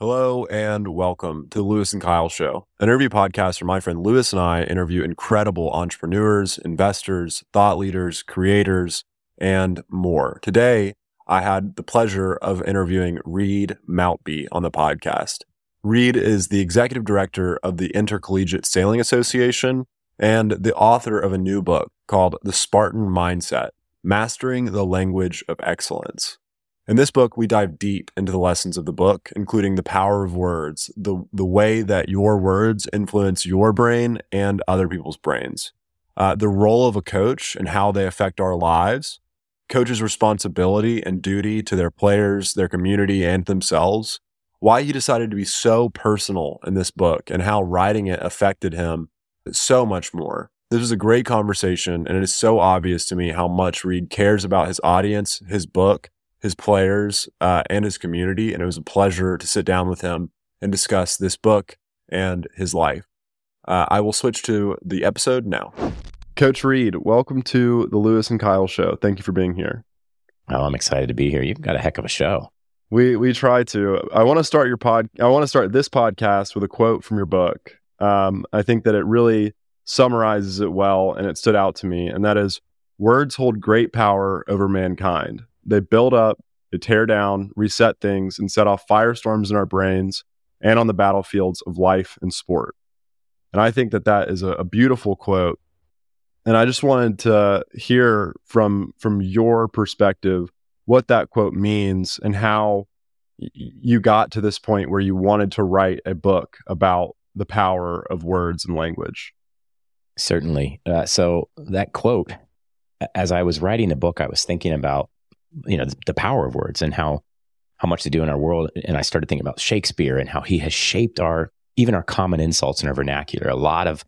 Hello and welcome to the Lewis and Kyle Show, an interview podcast where my friend Lewis and I interview incredible entrepreneurs, investors, thought leaders, creators, and more. Today, I had the pleasure of interviewing Reed Maltbie on the podcast. Reed is the executive director of the Intercollegiate Sailing Association and the author of a new book called The Spartan Mindset Mastering the Language of Excellence. In this book, we dive deep into the lessons of the book, including the power of words, the, the way that your words influence your brain and other people's brains, uh, the role of a coach and how they affect our lives, coaches' responsibility and duty to their players, their community, and themselves, why he decided to be so personal in this book, and how writing it affected him so much more. This was a great conversation, and it is so obvious to me how much Reed cares about his audience, his book, his players uh, and his community. And it was a pleasure to sit down with him and discuss this book and his life. Uh, I will switch to the episode now. Coach Reed, welcome to the Lewis and Kyle show. Thank you for being here. Oh, I'm excited to be here. You've got a heck of a show. We we try to. I want to start your pod. I want to start this podcast with a quote from your book. Um, I think that it really summarizes it well, and it stood out to me. And that is, words hold great power over mankind. They build up, they tear down, reset things, and set off firestorms in our brains and on the battlefields of life and sport. And I think that that is a, a beautiful quote. And I just wanted to hear from from your perspective what that quote means and how y- you got to this point where you wanted to write a book about the power of words and language. Certainly. Uh, so that quote, as I was writing the book, I was thinking about you know the, the power of words and how how much they do in our world. And I started thinking about Shakespeare and how he has shaped our even our common insults in our vernacular. A lot of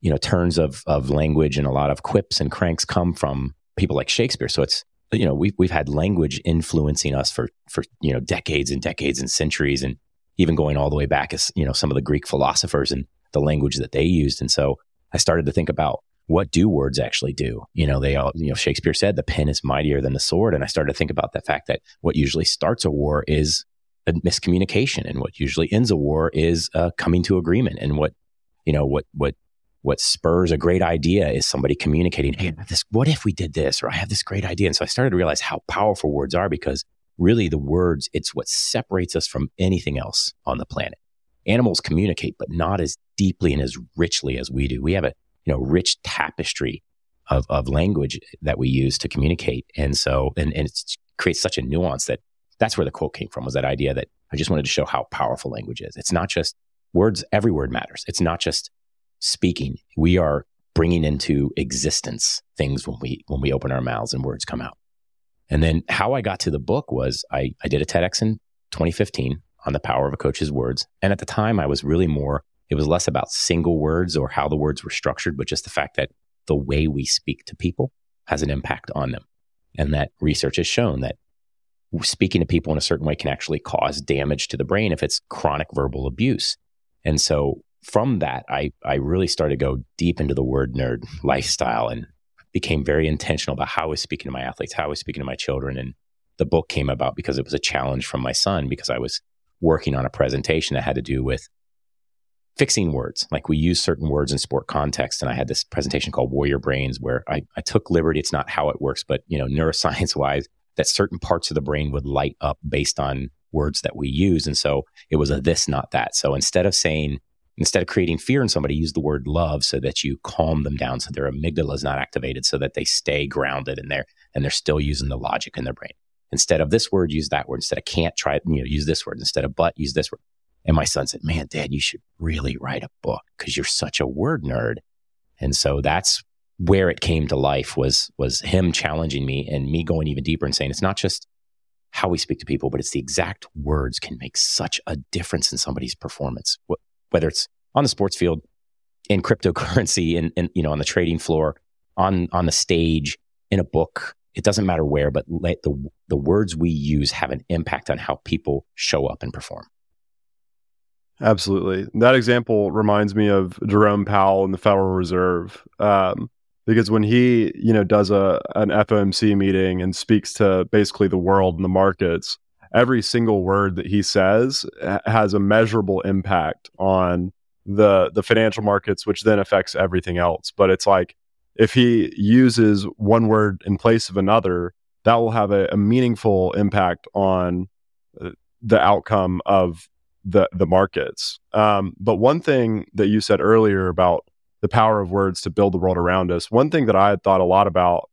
you know turns of of language and a lot of quips and cranks come from people like Shakespeare. So it's you know we've we've had language influencing us for for you know decades and decades and centuries and even going all the way back as you know some of the Greek philosophers and the language that they used. And so I started to think about what do words actually do? You know, they all, you know, Shakespeare said the pen is mightier than the sword. And I started to think about the fact that what usually starts a war is a miscommunication and what usually ends a war is uh, coming to agreement. And what, you know, what, what, what spurs a great idea is somebody communicating, Hey, this, what if we did this? Or I have this great idea. And so I started to realize how powerful words are because really the words, it's what separates us from anything else on the planet. Animals communicate, but not as deeply and as richly as we do. We have a you know, rich tapestry of, of language that we use to communicate. And so, and, and it creates such a nuance that that's where the quote came from was that idea that I just wanted to show how powerful language is. It's not just words, every word matters. It's not just speaking. We are bringing into existence things when we, when we open our mouths and words come out. And then how I got to the book was I, I did a TEDx in 2015 on the power of a coach's words. And at the time I was really more it was less about single words or how the words were structured, but just the fact that the way we speak to people has an impact on them. And that research has shown that speaking to people in a certain way can actually cause damage to the brain if it's chronic verbal abuse. And so from that, I, I really started to go deep into the word nerd lifestyle and became very intentional about how I was speaking to my athletes, how I was speaking to my children. And the book came about because it was a challenge from my son because I was working on a presentation that had to do with fixing words. Like we use certain words in sport context. And I had this presentation called Warrior Brains where I, I took liberty. It's not how it works, but you know, neuroscience wise, that certain parts of the brain would light up based on words that we use. And so it was a this, not that. So instead of saying, instead of creating fear in somebody, use the word love so that you calm them down so their amygdala is not activated so that they stay grounded and they're and they're still using the logic in their brain. Instead of this word, use that word. Instead of can't try, you know, use this word. Instead of but, use this word. And my son said, Man, dad, you should really write a book because you're such a word nerd. And so that's where it came to life was was him challenging me and me going even deeper and saying it's not just how we speak to people, but it's the exact words can make such a difference in somebody's performance. Whether it's on the sports field, in cryptocurrency, in you know on the trading floor, on on the stage, in a book, it doesn't matter where, but the the words we use have an impact on how people show up and perform. Absolutely. That example reminds me of Jerome Powell in the Federal Reserve. Um, because when he, you know, does a an FOMC meeting and speaks to basically the world and the markets, every single word that he says has a measurable impact on the the financial markets, which then affects everything else. But it's like if he uses one word in place of another, that will have a, a meaningful impact on uh, the outcome of the the markets. Um, but one thing that you said earlier about the power of words to build the world around us, one thing that I had thought a lot about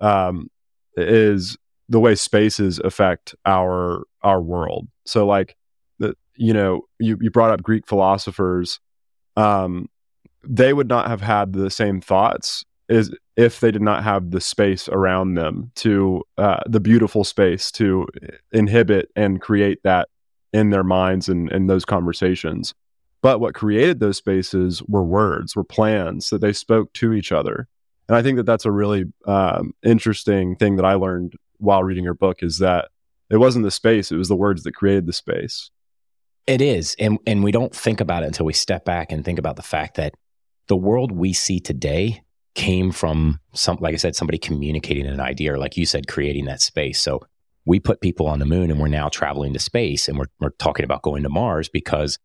um, is the way spaces affect our our world. So like the you know you you brought up Greek philosophers, um, they would not have had the same thoughts is if they did not have the space around them to uh, the beautiful space to inhibit and create that in their minds and in those conversations. But what created those spaces were words, were plans that they spoke to each other. And I think that that's a really um, interesting thing that I learned while reading your book is that it wasn't the space, it was the words that created the space. It is. And, and we don't think about it until we step back and think about the fact that the world we see today came from some, like I said, somebody communicating an idea, or like you said, creating that space. So we put people on the moon and we're now traveling to space and we're, we're talking about going to Mars because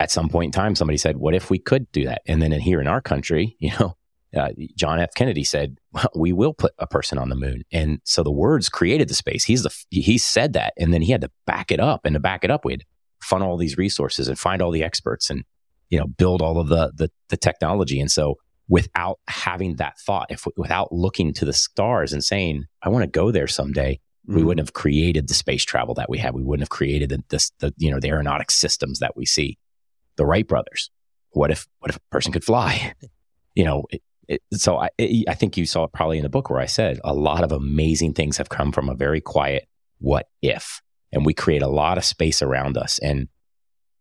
at some point in time, somebody said, what if we could do that? And then in here in our country, you know, uh, John F. Kennedy said, well, "We will put a person on the moon," and so the words created the space. He's the he said that, and then he had to back it up, and to back it up, we had to funnel all these resources and find all the experts, and you know, build all of the the, the technology. And so, without having that thought, if without looking to the stars and saying, "I want to go there someday,". We mm-hmm. wouldn't have created the space travel that we have. We wouldn't have created the, the, the you know the aeronautic systems that we see. The Wright brothers. What if what if a person could fly? You know, it, it, so I, it, I think you saw it probably in the book where I said a lot of amazing things have come from a very quiet what if, and we create a lot of space around us. And,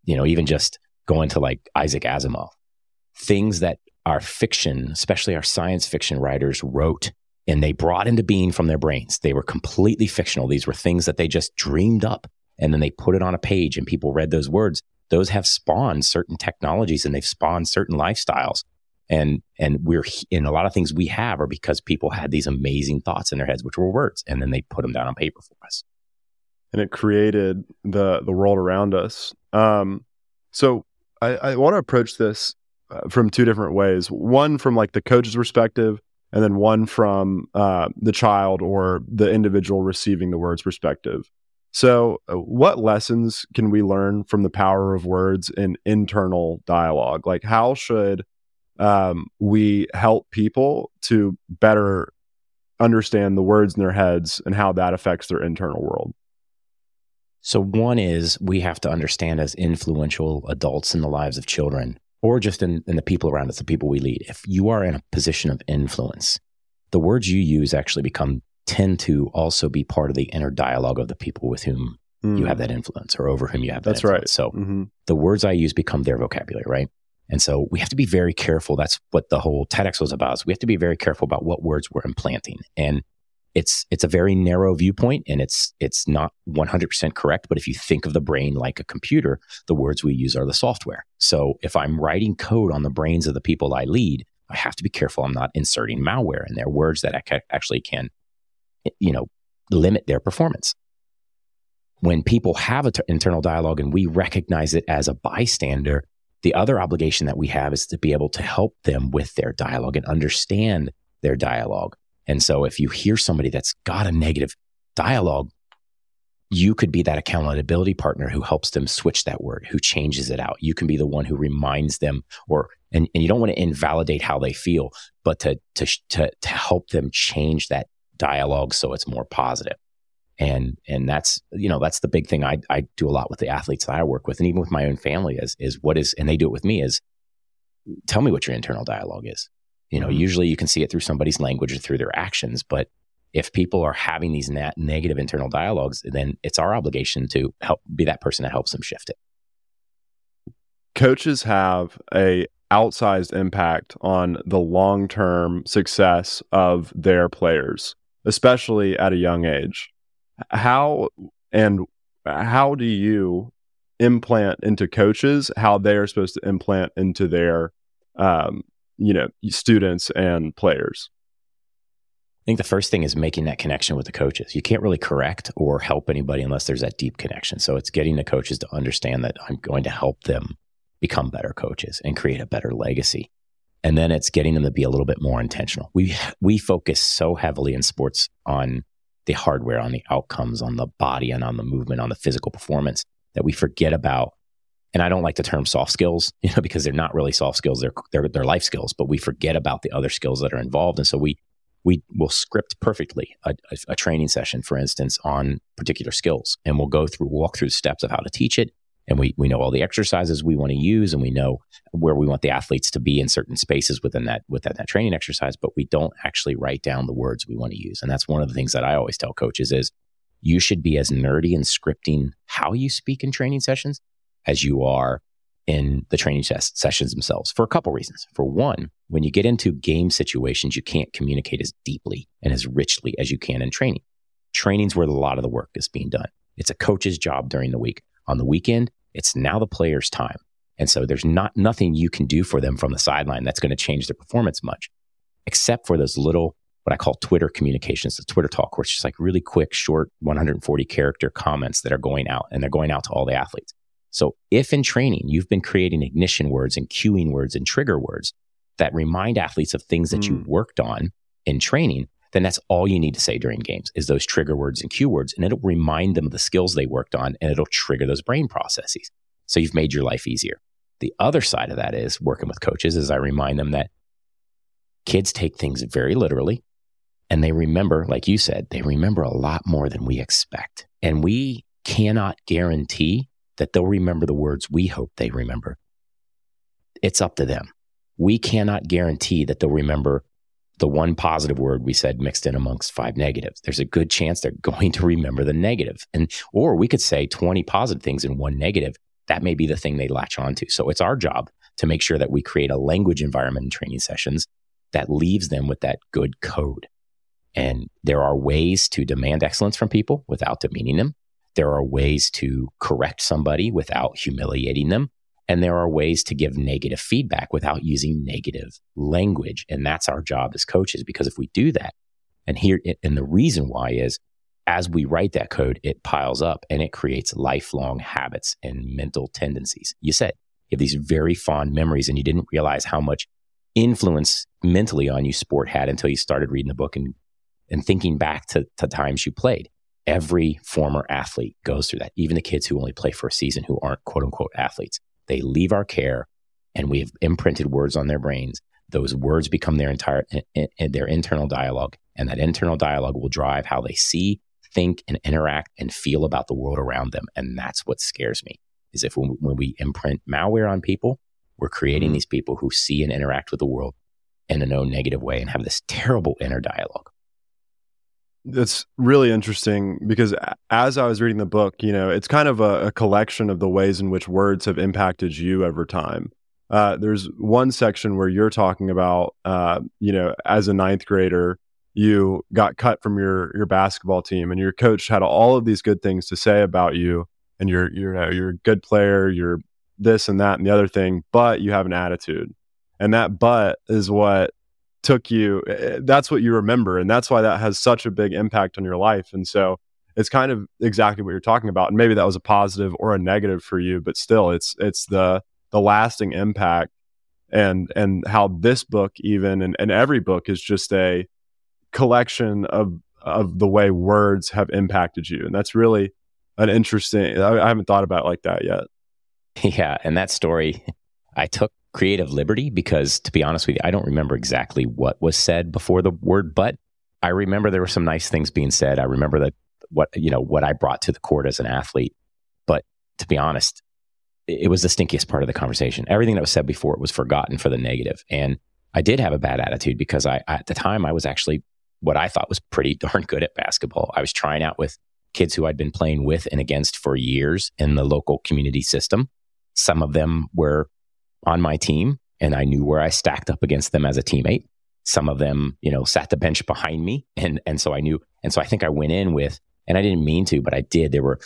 you know, even just going to like Isaac Asimov, things that our fiction, especially our science fiction writers wrote and they brought into being from their brains. They were completely fictional. These were things that they just dreamed up and then they put it on a page and people read those words. Those have spawned certain technologies and they've spawned certain lifestyles and and we're in a lot of things we have are because people had these amazing thoughts in their heads which were words and then they put them down on paper for us and it created the the world around us um, so i, I want to approach this uh, from two different ways one from like the coach's perspective and then one from uh, the child or the individual receiving the words perspective so uh, what lessons can we learn from the power of words in internal dialogue like how should um, we help people to better understand the words in their heads and how that affects their internal world. So, one is we have to understand as influential adults in the lives of children, or just in, in the people around us, the people we lead, if you are in a position of influence, the words you use actually become tend to also be part of the inner dialogue of the people with whom mm. you have that influence or over whom you have that That's influence. right. So mm-hmm. the words I use become their vocabulary, right? And so we have to be very careful. That's what the whole TEDx was about. So we have to be very careful about what words we're implanting. And it's it's a very narrow viewpoint and it's it's not 100% correct, but if you think of the brain like a computer, the words we use are the software. So if I'm writing code on the brains of the people I lead, I have to be careful I'm not inserting malware in their words that actually can you know limit their performance when people have an t- internal dialogue and we recognize it as a bystander, the other obligation that we have is to be able to help them with their dialogue and understand their dialogue. And so if you hear somebody that's got a negative dialogue, you could be that accountability partner who helps them switch that word, who changes it out. You can be the one who reminds them or and, and you don't want to invalidate how they feel, but to, to to to help them change that dialogue so it's more positive. and and that's you know that's the big thing I I do a lot with the athletes that I work with and even with my own family is is what is and they do it with me is tell me what your internal dialogue is you know usually you can see it through somebody's language or through their actions but if people are having these nat- negative internal dialogues then it's our obligation to help be that person that helps them shift it. Coaches have a outsized impact on the long-term success of their players especially at a young age. How and how do you implant into coaches how they are supposed to implant into their um, you know students and players I think the first thing is making that connection with the coaches. You can't really correct or help anybody unless there's that deep connection. So it's getting the coaches to understand that I'm going to help them become better coaches and create a better legacy. And then it's getting them to be a little bit more intentional. We we focus so heavily in sports on the hardware, on the outcomes, on the body and on the movement, on the physical performance that we forget about and I don't like the term soft skills, you know, because they're not really soft skills; they're they're, they're life skills. But we forget about the other skills that are involved, and so we we will script perfectly a, a, a, training session, for instance, on particular skills. And we'll go through, walk through steps of how to teach it. And we, we know all the exercises we want to use and we know where we want the athletes to be in certain spaces within that, within that training exercise, but we don't actually write down the words we want to use. And that's one of the things that I always tell coaches is you should be as nerdy in scripting how you speak in training sessions as you are in the training sessions themselves for a couple reasons. For one, when you get into game situations, you can't communicate as deeply and as richly as you can in training. Training's where a lot of the work is being done. It's a coach's job during the week. On the weekend, it's now the player's time. And so there's not nothing you can do for them from the sideline that's going to change their performance much, except for those little what I call Twitter communications, the Twitter talk, it's just like really quick, short, 140 character comments that are going out and they're going out to all the athletes. So if in training you've been creating ignition words and cueing words and trigger words that remind athletes of things that mm. you worked on in training, then that's all you need to say during games is those trigger words and cue words. And it'll remind them of the skills they worked on and it'll trigger those brain processes. So you've made your life easier. The other side of that is working with coaches is I remind them that kids take things very literally and they remember, like you said, they remember a lot more than we expect. And we cannot guarantee that they'll remember the words we hope they remember. It's up to them. We cannot guarantee that they'll remember the one positive word we said mixed in amongst five negatives. There's a good chance they're going to remember the negative. And or we could say 20 positive things and one negative. That may be the thing they latch onto. So it's our job to make sure that we create a language environment in training sessions that leaves them with that good code. And there are ways to demand excellence from people without demeaning them. There are ways to correct somebody without humiliating them. And there are ways to give negative feedback without using negative language. And that's our job as coaches, because if we do that, and here, and the reason why is as we write that code, it piles up and it creates lifelong habits and mental tendencies. You said you have these very fond memories and you didn't realize how much influence mentally on you sport had until you started reading the book and, and thinking back to, to times you played every former athlete goes through that, even the kids who only play for a season who aren't quote unquote athletes. They leave our care and we have imprinted words on their brains. Those words become their entire eh, eh, eh, their internal dialogue, and that internal dialogue will drive how they see, think, and interact and feel about the world around them. And that's what scares me. Is if when, when we imprint malware on people, we're creating mm-hmm. these people who see and interact with the world in a no negative way and have this terrible inner dialogue. That's really interesting because as I was reading the book, you know, it's kind of a, a collection of the ways in which words have impacted you over time. Uh, there's one section where you're talking about, uh, you know, as a ninth grader, you got cut from your your basketball team, and your coach had all of these good things to say about you, and you're you're you know, you're a good player, you're this and that and the other thing, but you have an attitude, and that but is what took you eh, eh, that's what you remember and that's why that has such a big impact on your life and so it's kind of exactly what you're talking about and maybe that was a positive or a negative for you but still it's it's the the lasting impact and and how this book even and, and every book is just a collection of of the way words have impacted you and that's really an interesting I, I haven't thought about like that yet. Yeah and that story i took creative liberty because to be honest with you, I don't remember exactly what was said before the word but. I remember there were some nice things being said. I remember that what you know what I brought to the court as an athlete. But to be honest, it was the stinkiest part of the conversation. Everything that was said before it was forgotten for the negative. And I did have a bad attitude because I at the time I was actually what I thought was pretty darn good at basketball. I was trying out with kids who I'd been playing with and against for years in the local community system. Some of them were on my team and I knew where I stacked up against them as a teammate. Some of them, you know, sat the bench behind me. And, and so I knew, and so I think I went in with, and I didn't mean to, but I did. There were,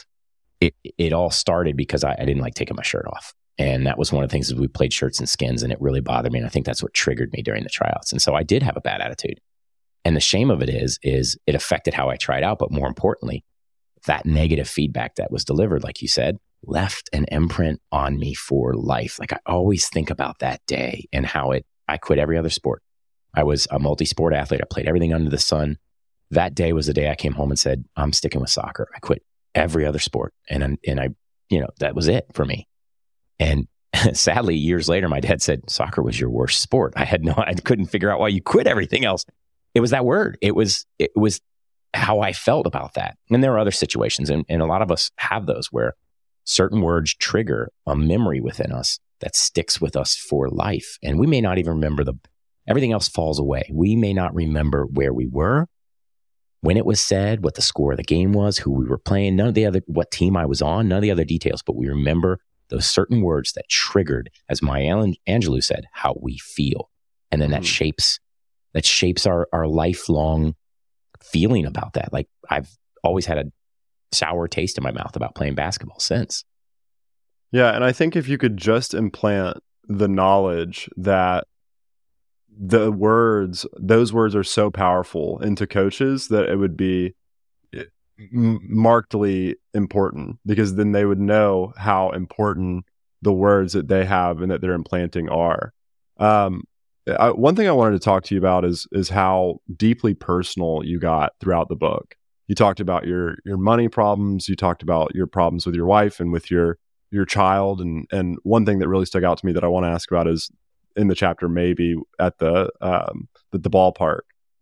it, it all started because I, I didn't like taking my shirt off. And that was one of the things is we played shirts and skins and it really bothered me. And I think that's what triggered me during the tryouts. And so I did have a bad attitude. And the shame of it is, is it affected how I tried out. But more importantly, that negative feedback that was delivered, like you said, left an imprint on me for life. Like I always think about that day and how it, I quit every other sport. I was a multi sport athlete. I played everything under the sun. That day was the day I came home and said, I'm sticking with soccer. I quit every other sport. And, and I, you know, that was it for me. And sadly, years later, my dad said, soccer was your worst sport. I had no, I couldn't figure out why you quit everything else. It was that word. It was, it was how I felt about that. And there are other situations, and, and a lot of us have those where certain words trigger a memory within us that sticks with us for life. And we may not even remember the, everything else falls away. We may not remember where we were, when it was said, what the score of the game was, who we were playing, none of the other, what team I was on, none of the other details, but we remember those certain words that triggered, as Maya Angelou said, how we feel. And then mm-hmm. that shapes, that shapes our, our lifelong feeling about that. Like I've always had a sour taste in my mouth about playing basketball since. Yeah. And I think if you could just implant the knowledge that the words, those words are so powerful into coaches that it would be eh, markedly important because then they would know how important the words that they have and that they're implanting are. Um, I, one thing I wanted to talk to you about is is how deeply personal you got throughout the book. You talked about your your money problems. You talked about your problems with your wife and with your your child. And and one thing that really stuck out to me that I want to ask about is in the chapter maybe at the um, the, the ballpark.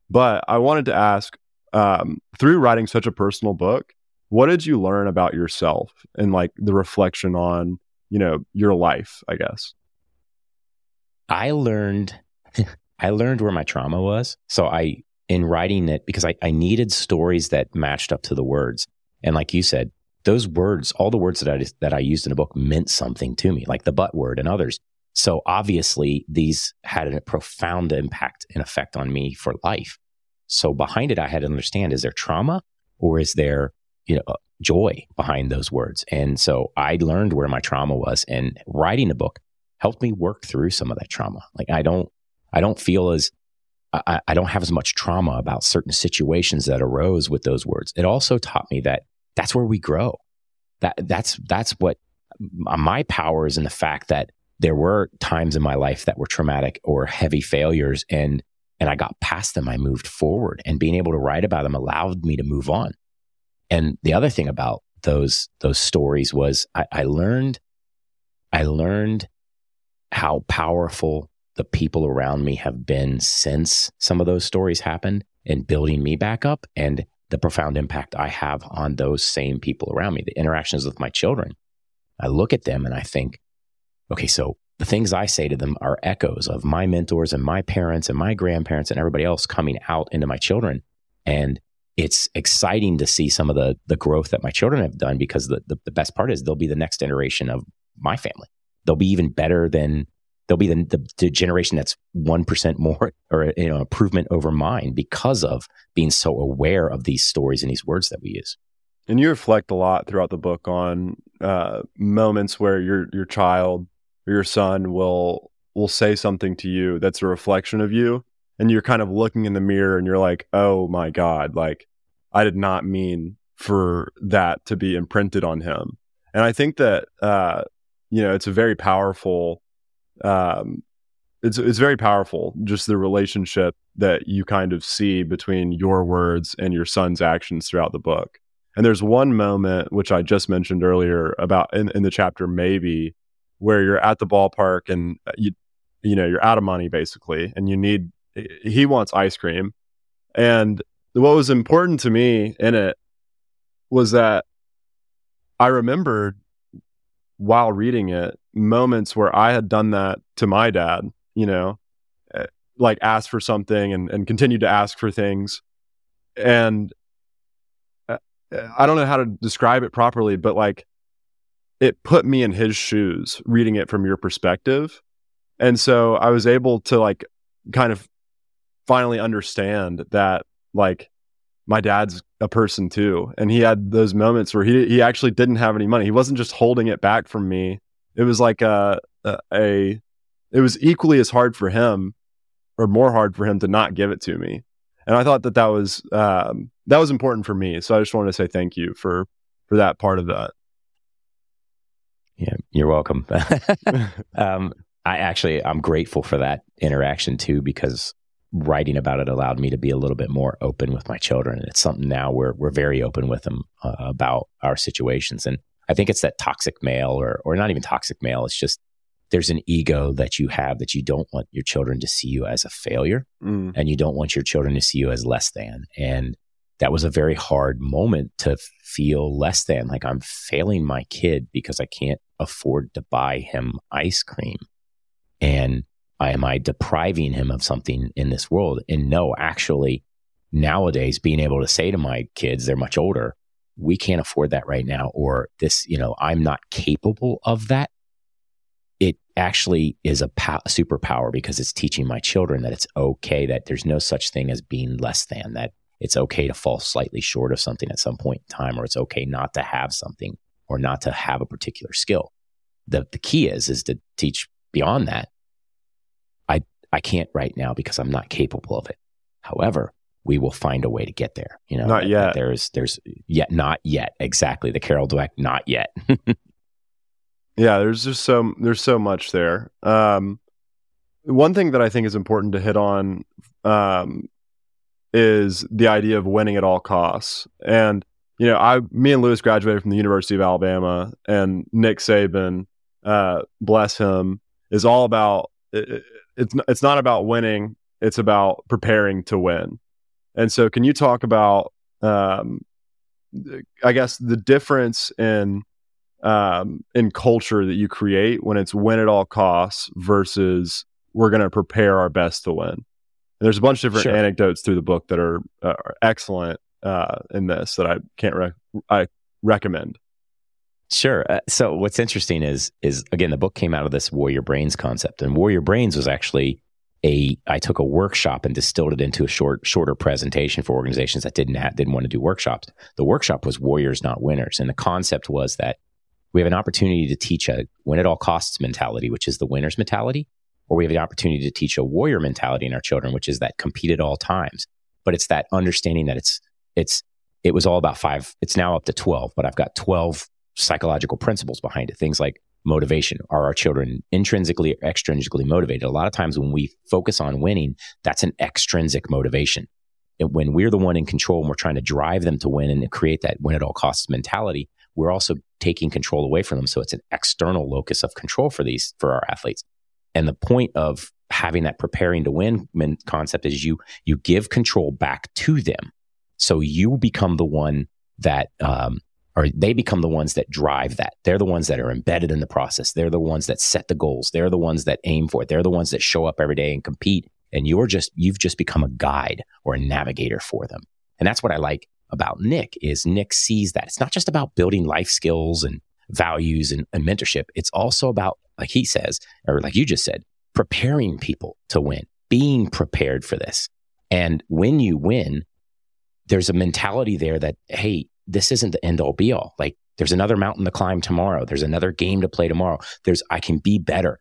But I wanted to ask um, through writing such a personal book, what did you learn about yourself and like the reflection on you know your life? I guess I learned I learned where my trauma was. So I, in writing it, because I, I needed stories that matched up to the words. And like you said, those words, all the words that I, that I used in the book meant something to me, like the butt word and others. So obviously these had a profound impact and effect on me for life. So behind it, I had to understand, is there trauma or is there, you know, uh, joy behind those words? And so I learned where my trauma was and writing the book helped me work through some of that trauma. Like I don't, I don't feel as I, I, don't have as much trauma about certain situations that arose with those words. It also taught me that that's where we grow. That that's that's what my power is in the fact that there were times in my life that were traumatic or heavy failures, and and I got past them. I moved forward, and being able to write about them allowed me to move on. And the other thing about those those stories was I, I learned I learned how powerful the people around me have been since some of those stories happened in building me back up and the profound impact I have on those same people around me, the interactions with my children. I look at them and I think, okay, so the things I say to them are echoes of my mentors and my parents and my grandparents and everybody else coming out into my children. And it's exciting to see some of the the growth that my children have done because the, the, the best part is they'll be the next generation of my family. They'll be even better than they'll be the, the, the generation that's 1% more or you know improvement over mine because of being so aware of these stories and these words that we use. And you reflect a lot throughout the book on uh, moments where your your child or your son will will say something to you that's a reflection of you and you're kind of looking in the mirror and you're like oh my god like i did not mean for that to be imprinted on him. And i think that uh, you know it's a very powerful um, it's it's very powerful. Just the relationship that you kind of see between your words and your son's actions throughout the book. And there's one moment which I just mentioned earlier about in, in the chapter maybe where you're at the ballpark and you you know you're out of money basically and you need he wants ice cream and what was important to me in it was that I remembered while reading it moments where I had done that to my dad, you know, eh, like ask for something and, and continue to ask for things. And eh, eh, I don't know how to describe it properly, but like it put me in his shoes reading it from your perspective. And so I was able to like kind of finally understand that like my dad's a person too and he had those moments where he he actually didn't have any money he wasn't just holding it back from me it was like a, a, a it was equally as hard for him or more hard for him to not give it to me and I thought that that was um, that was important for me. So I just wanted to say thank you for for that part of that. Yeah, you're welcome. um, I actually I'm grateful for that interaction too because writing about it allowed me to be a little bit more open with my children. And it's something now we're we're very open with them uh, about our situations. And I think it's that toxic male, or or not even toxic male. It's just there's an ego that you have that you don't want your children to see you as a failure, mm. and you don't want your children to see you as less than. And that was a very hard moment to feel less than, like I'm failing my kid because I can't afford to buy him ice cream. And am I depriving him of something in this world? And no, actually, nowadays, being able to say to my kids, they're much older, we can't afford that right now, or this, you know, I'm not capable of that. It actually is a po- superpower because it's teaching my children that it's okay, that there's no such thing as being less than, that it's okay to fall slightly short of something at some point in time, or it's okay not to have something or not to have a particular skill. The, the key is, is to teach beyond that I can't right now because I'm not capable of it. However, we will find a way to get there. You know, not yet. There's, there's yet, not yet. Exactly. The Carol Dweck, not yet. yeah. There's just so, there's so much there. Um, one thing that I think is important to hit on, um, is the idea of winning at all costs. And, you know, I, me and Lewis graduated from the University of Alabama and Nick Saban, uh, bless him, is all about it's it's not about winning; it's about preparing to win. And so, can you talk about, um, I guess, the difference in um, in culture that you create when it's win at all costs versus we're going to prepare our best to win? And there's a bunch of different sure. anecdotes through the book that are, uh, are excellent uh, in this that I can't re- I recommend. Sure. Uh, so what's interesting is is again the book came out of this Warrior Brains concept, and Warrior Brains was actually a I took a workshop and distilled it into a short shorter presentation for organizations that didn't have, didn't want to do workshops. The workshop was Warriors Not Winners, and the concept was that we have an opportunity to teach a win at all costs mentality, which is the winner's mentality, or we have the opportunity to teach a warrior mentality in our children, which is that compete at all times. But it's that understanding that it's it's it was all about five. It's now up to twelve, but I've got twelve psychological principles behind it. Things like motivation. Are our children intrinsically or extrinsically motivated? A lot of times when we focus on winning, that's an extrinsic motivation. And when we're the one in control and we're trying to drive them to win and create that win at all costs mentality, we're also taking control away from them. So it's an external locus of control for these, for our athletes. And the point of having that preparing to win concept is you, you give control back to them. So you become the one that um, or they become the ones that drive that. They're the ones that are embedded in the process. They're the ones that set the goals. They're the ones that aim for it. They're the ones that show up every day and compete. And you're just, you've just become a guide or a navigator for them. And that's what I like about Nick is Nick sees that it's not just about building life skills and values and, and mentorship. It's also about, like he says, or like you just said, preparing people to win, being prepared for this. And when you win, there's a mentality there that, hey, this isn't the end all be all. Like there's another mountain to climb tomorrow. There's another game to play tomorrow. There's, I can be better.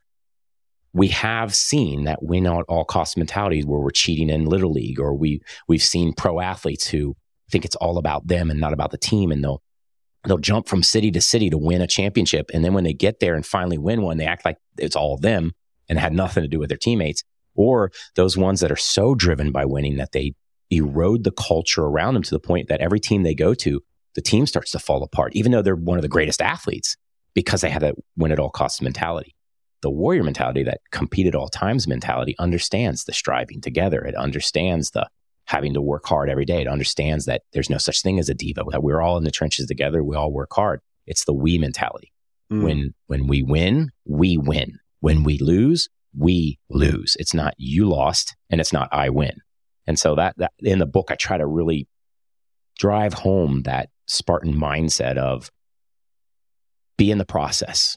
We have seen that win at all cost mentalities where we're cheating in little league, or we, we've seen pro athletes who think it's all about them and not about the team. And they'll, they'll jump from city to city to win a championship. And then when they get there and finally win one, they act like it's all them and had nothing to do with their teammates. Or those ones that are so driven by winning that they erode the culture around them to the point that every team they go to, the team starts to fall apart, even though they're one of the greatest athletes because they have that win at all costs mentality. The warrior mentality, that compete at all times mentality, understands the striving together. It understands the having to work hard every day. It understands that there's no such thing as a diva, that we're all in the trenches together. We all work hard. It's the we mentality. Mm. When, when we win, we win. When we lose, we lose. It's not you lost and it's not I win. And so that, that in the book, I try to really drive home that Spartan mindset of be in the process,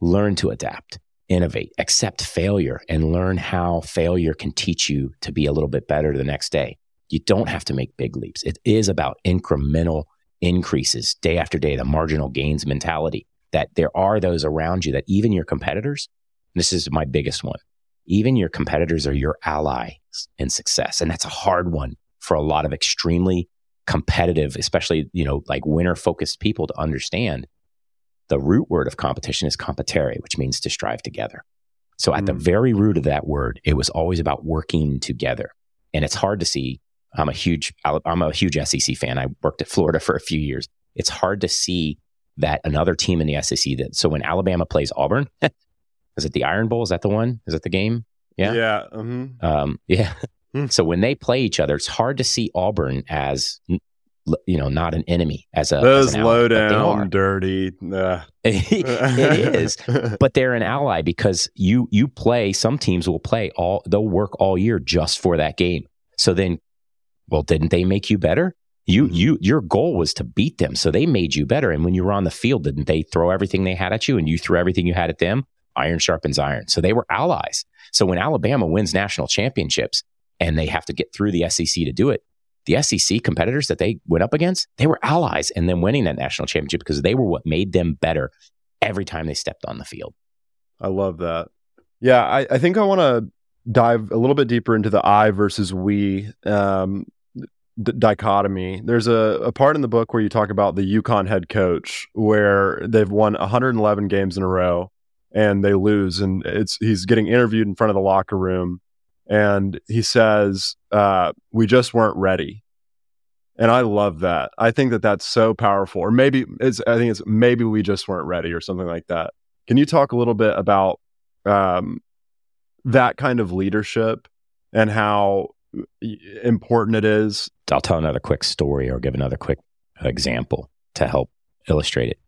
learn to adapt, innovate, accept failure, and learn how failure can teach you to be a little bit better the next day. You don't have to make big leaps. It is about incremental increases day after day, the marginal gains mentality that there are those around you that even your competitors, this is my biggest one, even your competitors are your allies in success. And that's a hard one for a lot of extremely competitive, especially, you know, like winner focused people to understand. The root word of competition is competere, which means to strive together. So at mm. the very root of that word, it was always about working together. And it's hard to see. I'm a huge, I'm a huge SEC fan. I worked at Florida for a few years. It's hard to see that another team in the SEC that, so when Alabama plays Auburn, is it the Iron Bowl? Is that the one? Is it the game? Yeah. Yeah. Uh-huh. Um, yeah. Hmm. so when they play each other, it's hard to see Auburn as you know, not an enemy as a those as low down, dirty. Uh. it is, but they're an ally because you you play. Some teams will play all. They'll work all year just for that game. So then, well, didn't they make you better? You mm-hmm. you your goal was to beat them, so they made you better. And when you were on the field, didn't they throw everything they had at you, and you threw everything you had at them? Iron sharpens iron. So they were allies. So when Alabama wins national championships and they have to get through the SEC to do it, the SEC competitors that they went up against, they were allies in them winning that national championship because they were what made them better every time they stepped on the field. I love that. Yeah, I, I think I want to dive a little bit deeper into the I versus we um, d- dichotomy. There's a, a part in the book where you talk about the UConn head coach where they've won 111 games in a row and they lose, and it's he's getting interviewed in front of the locker room and he says, uh, "We just weren't ready." And I love that. I think that that's so powerful. Or maybe it's I think it's maybe we just weren't ready or something like that. Can you talk a little bit about um, that kind of leadership and how important it is? I'll tell another quick story or give another quick example to help illustrate it.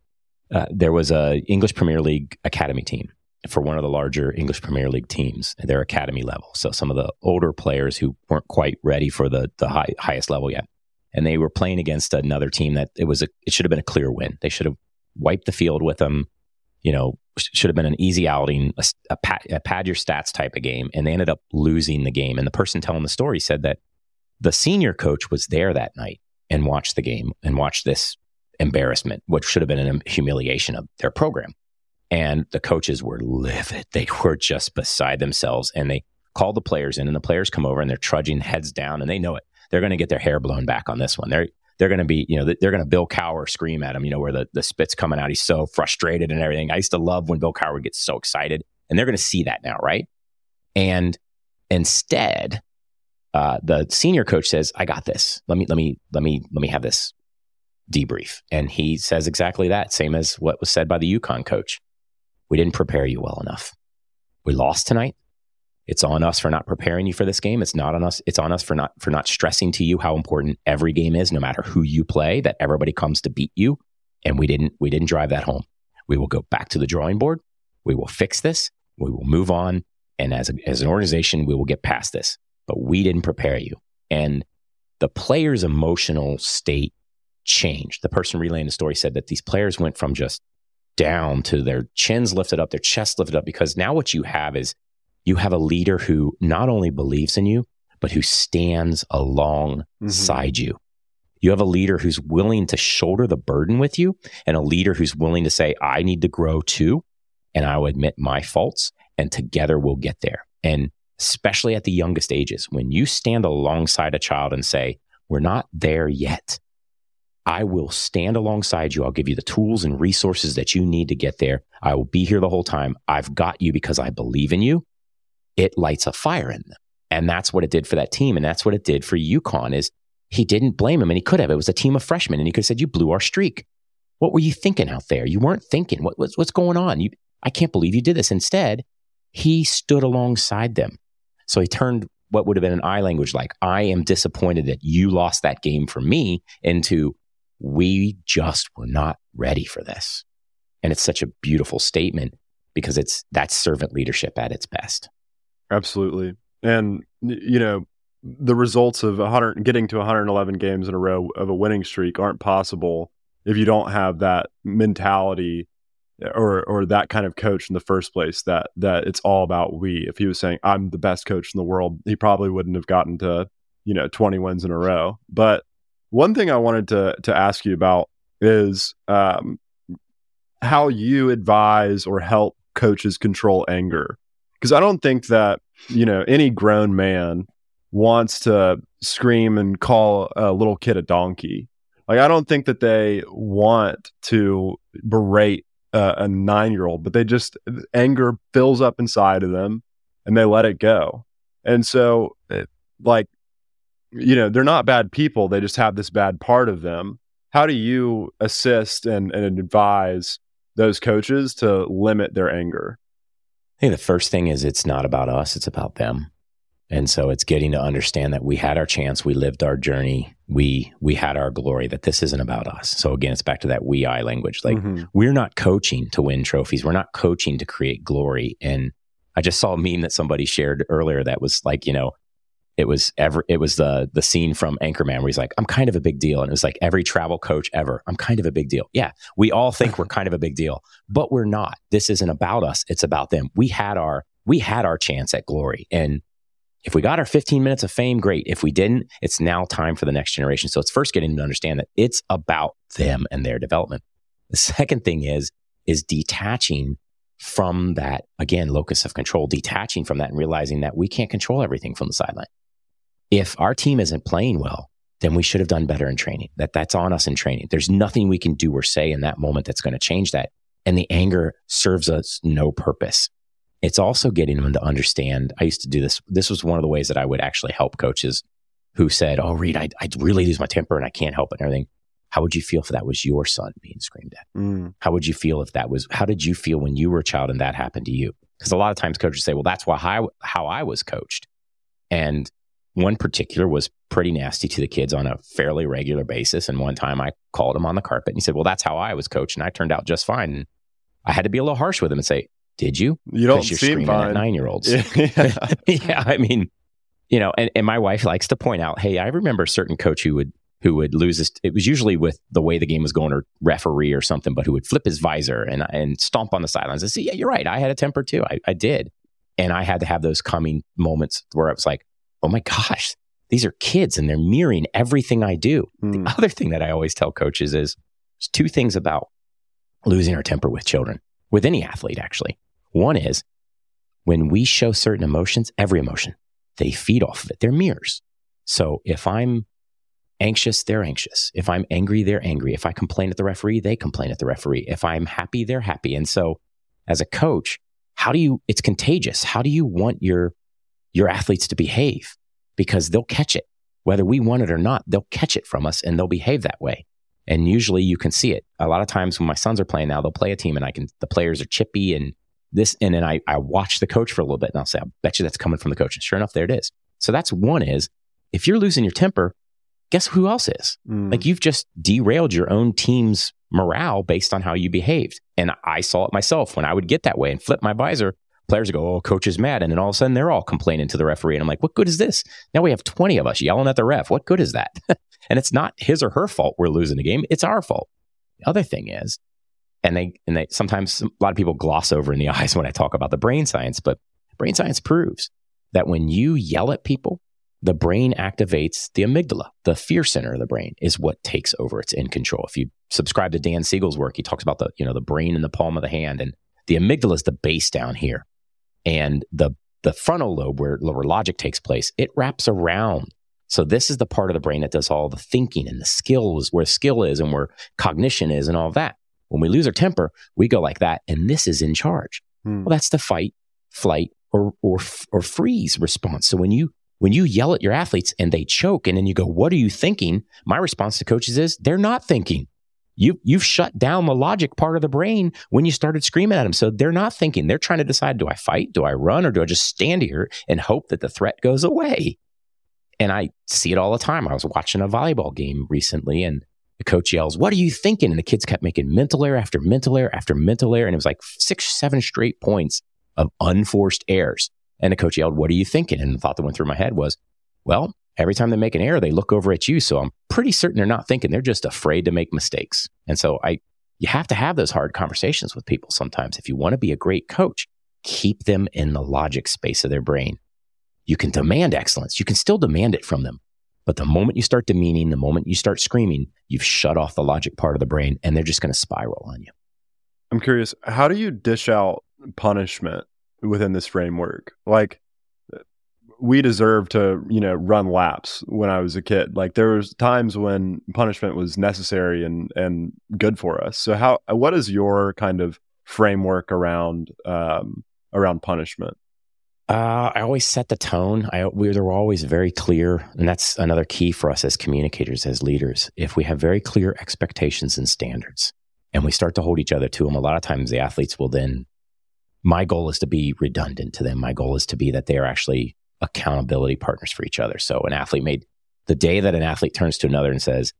Uh, there was a English Premier League academy team for one of the larger English Premier League teams, their academy level. So some of the older players who weren't quite ready for the the high, highest level yet, and they were playing against another team that it was a it should have been a clear win. They should have wiped the field with them. You know, should have been an easy outing, a, a, pad, a pad your stats type of game, and they ended up losing the game. And the person telling the story said that the senior coach was there that night and watched the game and watched this embarrassment, which should have been a humiliation of their program. And the coaches were livid. They were just beside themselves. And they called the players in, and the players come over and they're trudging heads down, and they know it. They're going to get their hair blown back on this one. They're they're going to be, you know, they're going to Bill Cowher scream at him, you know, where the, the spit's coming out. He's so frustrated and everything. I used to love when Bill Cowher gets so excited, and they're going to see that now, right? And instead, uh, the senior coach says, "I got this. Let me let me let me let me have this debrief." And he says exactly that, same as what was said by the UConn coach. We didn't prepare you well enough. We lost tonight. It's on us for not preparing you for this game. It's not on us. It's on us for not for not stressing to you how important every game is, no matter who you play, that everybody comes to beat you. And we didn't we didn't drive that home. We will go back to the drawing board. We will fix this. We will move on. And as, a, as an organization, we will get past this. But we didn't prepare you. And the player's emotional state changed. The person relaying the story said that these players went from just down to their chins lifted up, their chest lifted up, because now what you have is you have a leader who not only believes in you, but who stands alongside mm-hmm. you. You have a leader who's willing to shoulder the burden with you and a leader who's willing to say, I need to grow too. And I will admit my faults and together we'll get there. And especially at the youngest ages, when you stand alongside a child and say, we're not there yet, I will stand alongside you. I'll give you the tools and resources that you need to get there. I will be here the whole time. I've got you because I believe in you. It lights a fire in them. And that's what it did for that team. And that's what it did for UConn is he didn't blame him and he could have. It was a team of freshmen and he could have said, you blew our streak. What were you thinking out there? You weren't thinking what, what's, what's going on? You, I can't believe you did this. Instead, he stood alongside them. So he turned what would have been an I language like, I am disappointed that you lost that game for me into we just were not ready for this. And it's such a beautiful statement because it's that's servant leadership at its best. Absolutely. And you know, the results of 100 getting to 111 games in a row of a winning streak aren't possible if you don't have that mentality eh, or or that kind of coach in the first place that that it's all about we if he was saying i'm the best coach in the world he probably wouldn't have gotten to you know 20 wins in a row but one thing I wanted to to ask you about is um, how you advise or help coaches control anger, because I don't think that you know any grown man wants to scream and call a little kid a donkey. Like I don't think that they want to berate uh, a nine year old, but they just anger fills up inside of them and they let it go. And so, like, you know, they're not bad people. They just have this bad part of them. How do you assist and, and advise those coaches to limit their anger? I think the first thing is it's not about us, it's about them. And so it's getting to understand that we had our chance, we lived our journey, we we had our glory, that this isn't about us. So again, it's back to that we I language. Like mm-hmm. we're not coaching to win trophies. We're not coaching to create glory. And I just saw a meme that somebody shared earlier that was like, you know, it was ever it was the the scene from Anchorman where he's like, I'm kind of a big deal. And it was like every travel coach ever, I'm kind of a big deal. Yeah, we all think we're kind of a big deal, but we're not. This isn't about us, it's about them. We had our we had our chance at glory. And if we got our 15 minutes of fame, great. If we didn't, it's now time for the next generation. So it's first getting to understand that it's about them and their development. The second thing is, is detaching from that, again, locus of control, detaching from that and realizing that we can't control everything from the sideline. If our team isn't playing well, then we should have done better in training. That that's on us in training. There's nothing we can do or say in that moment that's going to change that. And the anger serves us no purpose it's also getting them to understand. I used to do this. This was one of the ways that I would actually help coaches who said, Oh, Reed, I, I really lose my temper and I can't help it and everything. How would you feel if that was your son being screamed at? Mm. How would you feel if that was, how did you feel when you were a child and that happened to you? Because a lot of times coaches say, well, that's why how, how I was coached. And one particular was pretty nasty to the kids on a fairly regular basis. And one time I called him on the carpet and he said, well, that's how I was coached. And I turned out just fine. And I had to be a little harsh with him and say, did you? You don't you're seem fine. nine year olds. Yeah. yeah. I mean, you know, and, and my wife likes to point out, hey, I remember a certain coach who would who would lose his it was usually with the way the game was going or referee or something, but who would flip his visor and and stomp on the sidelines and say, Yeah, you're right. I had a temper too. I, I did. And I had to have those coming moments where I was like, Oh my gosh, these are kids and they're mirroring everything I do. Mm. The hmm. other thing that I always tell coaches is there's two things about losing our temper with children, with any athlete, actually. One is when we show certain emotions, every emotion, they feed off of it. They're mirrors. So if I'm anxious, they're anxious. If I'm angry, they're angry. If I complain at the referee, they complain at the referee. If I'm happy, they're happy. And so as a coach, how do you, it's contagious. How do you want your, your athletes to behave? Because they'll catch it. Whether we want it or not, they'll catch it from us and they'll behave that way. And usually you can see it. A lot of times when my sons are playing now, they'll play a team and I can, the players are chippy and this, and then I, I watch the coach for a little bit and I'll say, I bet you that's coming from the coach. And sure enough, there it is. So that's one is if you're losing your temper, guess who else is? Mm. Like you've just derailed your own team's morale based on how you behaved. And I saw it myself when I would get that way and flip my visor. Players go, oh, coach is mad. And then all of a sudden they're all complaining to the referee. And I'm like, what good is this? Now we have 20 of us yelling at the ref. What good is that? and it's not his or her fault we're losing the game. It's our fault. The other thing is, and they and they sometimes a lot of people gloss over in the eyes when I talk about the brain science, but brain science proves that when you yell at people, the brain activates the amygdala, the fear center of the brain is what takes over. It's in control. If you subscribe to Dan Siegel's work, he talks about the, you know, the brain in the palm of the hand and the amygdala is the base down here. And the the frontal lobe where, where logic takes place, it wraps around. So this is the part of the brain that does all the thinking and the skills, where skill is and where cognition is and all that. When we lose our temper, we go like that, and this is in charge. Hmm. Well, that's the fight, flight, or or or freeze response. So when you when you yell at your athletes and they choke, and then you go, "What are you thinking?" My response to coaches is, "They're not thinking." You you've shut down the logic part of the brain when you started screaming at them. So they're not thinking. They're trying to decide: Do I fight? Do I run? Or do I just stand here and hope that the threat goes away? And I see it all the time. I was watching a volleyball game recently, and the coach yells, What are you thinking? And the kids kept making mental error after mental error after mental error. And it was like six, seven straight points of unforced errors. And the coach yelled, What are you thinking? And the thought that went through my head was, Well, every time they make an error, they look over at you. So I'm pretty certain they're not thinking. They're just afraid to make mistakes. And so I, you have to have those hard conversations with people sometimes. If you want to be a great coach, keep them in the logic space of their brain. You can demand excellence. You can still demand it from them, but the moment you start demeaning, the moment you start screaming, you've shut off the logic part of the brain and they're just going to spiral on you. I'm curious, how do you dish out punishment within this framework? Like, we deserve to, you know, run laps when I was a kid. Like there was times when punishment was necessary and and good for us. So how what is your kind of framework around um around punishment? Uh, I always set the tone. I we were always very clear, and that's another key for us as communicators, as leaders. If we have very clear expectations and standards, and we start to hold each other to them, a lot of times the athletes will then. My goal is to be redundant to them. My goal is to be that they are actually accountability partners for each other. So an athlete made the day that an athlete turns to another and says,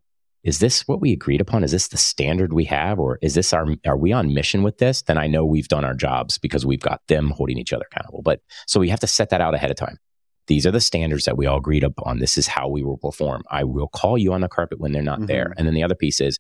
is this what we agreed upon? Is this the standard we have? Or is this our, are we on mission with this? Then I know we've done our jobs because we've got them holding each other accountable. But so we have to set that out ahead of time. These are the standards that we all agreed upon. This is how we will perform. I will call you on the carpet when they're not mm-hmm. there. And then the other piece is,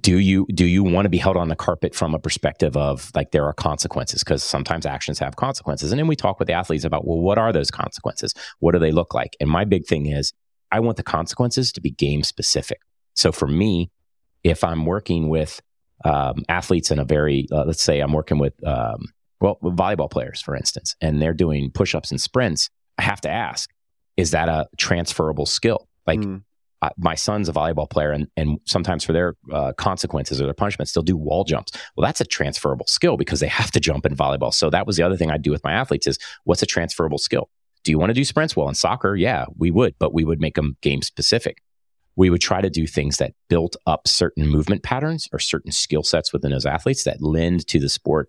do you do you want to be held on the carpet from a perspective of like there are consequences because sometimes actions have consequences and then we talk with the athletes about well what are those consequences what do they look like and my big thing is I want the consequences to be game specific. So for me, if I'm working with um, athletes in a very, uh, let's say I'm working with, um, well, with volleyball players, for instance, and they're doing push ups and sprints, I have to ask, is that a transferable skill? Like, mm. Uh, my son's a volleyball player, and, and sometimes for their uh, consequences or their punishments, they'll do wall jumps. Well, that's a transferable skill because they have to jump in volleyball. So that was the other thing I do with my athletes is what's a transferable skill? Do you want to do sprints? Well, in soccer, yeah, we would, but we would make them game specific. We would try to do things that built up certain movement patterns or certain skill sets within those athletes that lend to the sport.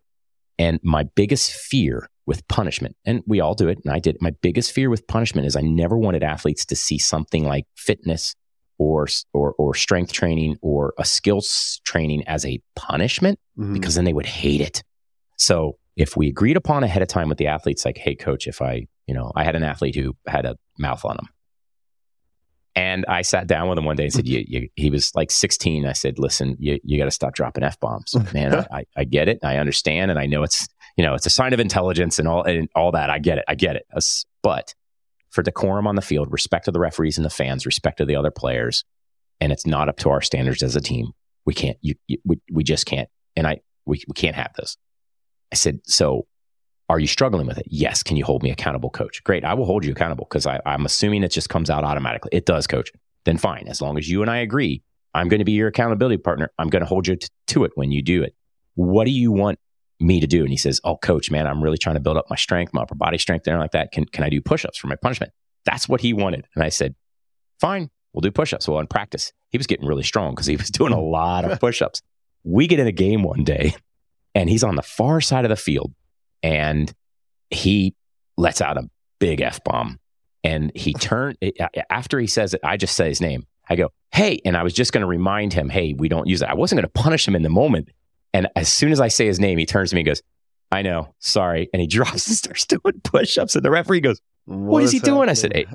And my biggest fear with punishment, and we all do it, and I did. My biggest fear with punishment is I never wanted athletes to see something like fitness or or or strength training or a skills training as a punishment mm-hmm. because then they would hate it. So if we agreed upon ahead of time with the athletes, like, hey, coach, if I you know, I had an athlete who had a mouth on him. And I sat down with him one day and said, you, you, he was like 16. I said, listen, you, you got to stop dropping F bombs, man. I, I get it. I understand. And I know it's, you know, it's a sign of intelligence and all, and all that. I get it. I get it. But for decorum on the field, respect to the referees and the fans, respect to the other players, and it's not up to our standards as a team. We can't, you, you we, we just can't. And I, we, we can't have this. I said, so are you struggling with it? Yes. Can you hold me accountable, coach? Great. I will hold you accountable because I'm assuming it just comes out automatically. It does, coach. Then fine. As long as you and I agree, I'm going to be your accountability partner. I'm going to hold you t- to it when you do it. What do you want me to do? And he says, Oh, coach, man, I'm really trying to build up my strength, my upper body strength, and like that. Can, can I do push ups for my punishment? That's what he wanted. And I said, Fine, we'll do push ups. Well, in practice, he was getting really strong because he was doing a lot of push ups. we get in a game one day and he's on the far side of the field and he lets out a big f bomb. And he turned after he says it. I just say his name. I go, hey, and I was just going to remind him, hey, we don't use that. I wasn't going to punish him in the moment. And as soon as I say his name, he turns to me and goes, I know, sorry. And he drops and starts doing push ups. And the referee goes, What, what is he happening? doing? I said, Hey.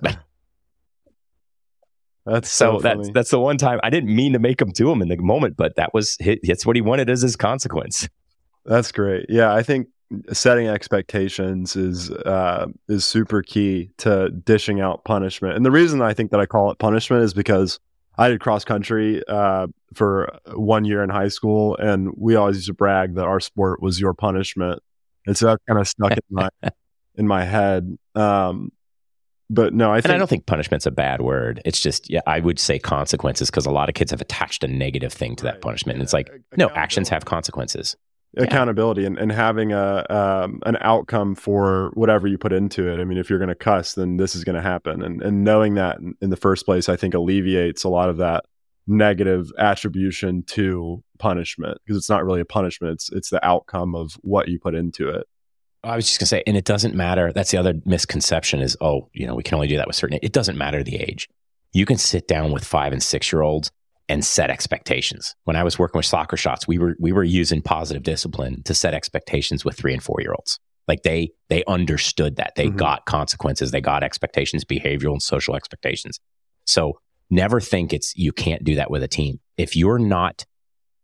That's so, so that's that's the one time I didn't mean to make him do him in the moment, but that was it's what he wanted as his consequence. That's great. Yeah, I think setting expectations is uh, is super key to dishing out punishment. And the reason I think that I call it punishment is because I did cross country uh, for one year in high school, and we always used to brag that our sport was your punishment, and so that kind of stuck in my in my head. Um, but no, I think, and I don't think punishment's a bad word. It's just, yeah, I would say consequences because a lot of kids have attached a negative thing to that punishment. And it's like, no, actions have consequences accountability and, and having a um, an outcome for whatever you put into it. I mean, if you're going to cuss, then this is going to happen, and and knowing that in, in the first place, I think alleviates a lot of that negative attribution to punishment because it's not really a punishment; it's it's the outcome of what you put into it. I was just going to say, and it doesn't matter. That's the other misconception is, oh, you know, we can only do that with certain. It doesn't matter the age. You can sit down with five and six year olds and set expectations. When I was working with soccer shots, we were we were using positive discipline to set expectations with 3 and 4 year olds. Like they they understood that. They mm-hmm. got consequences, they got expectations, behavioral and social expectations. So never think it's you can't do that with a team. If you're not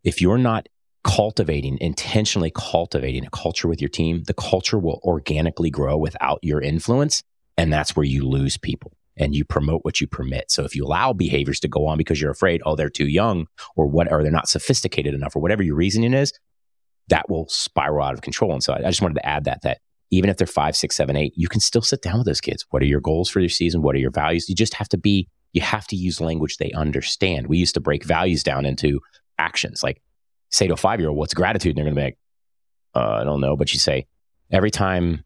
if you're not cultivating intentionally cultivating a culture with your team, the culture will organically grow without your influence and that's where you lose people and you promote what you permit. So if you allow behaviors to go on because you're afraid, oh, they're too young or what, or they're not sophisticated enough or whatever your reasoning is, that will spiral out of control. And so I, I just wanted to add that, that even if they're five, six, seven, eight, you can still sit down with those kids. What are your goals for your season? What are your values? You just have to be, you have to use language they understand. We used to break values down into actions. Like say to a five year old, what's gratitude? And they're going to be like, uh, I don't know. But you say, every time,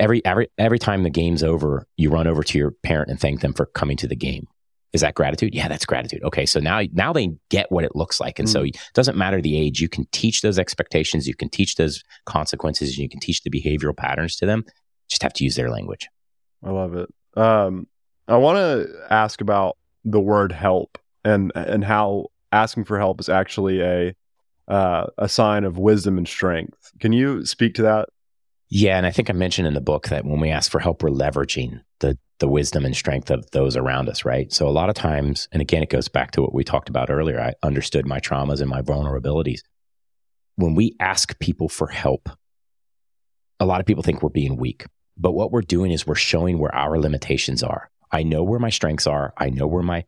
every, every, every time the game's over, you run over to your parent and thank them for coming to the game. Is that gratitude? Yeah, that's gratitude. Okay, so now now they get what it looks like, and mm. so it doesn't matter the age. You can teach those expectations, you can teach those consequences, and you can teach the behavioral patterns to them. Just have to use their language. I love it. Um, I want to ask about the word help and and how asking for help is actually a uh, a sign of wisdom and strength. Can you speak to that? Yeah, and I think I mentioned in the book that when we ask for help, we're leveraging the the wisdom and strength of those around us, right? So a lot of times, and again, it goes back to what we talked about earlier. I understood my traumas and my vulnerabilities. When we ask people for help, a lot of people think we're being weak. But what we're doing is we're showing where our limitations are. I know where my strengths are. I know where my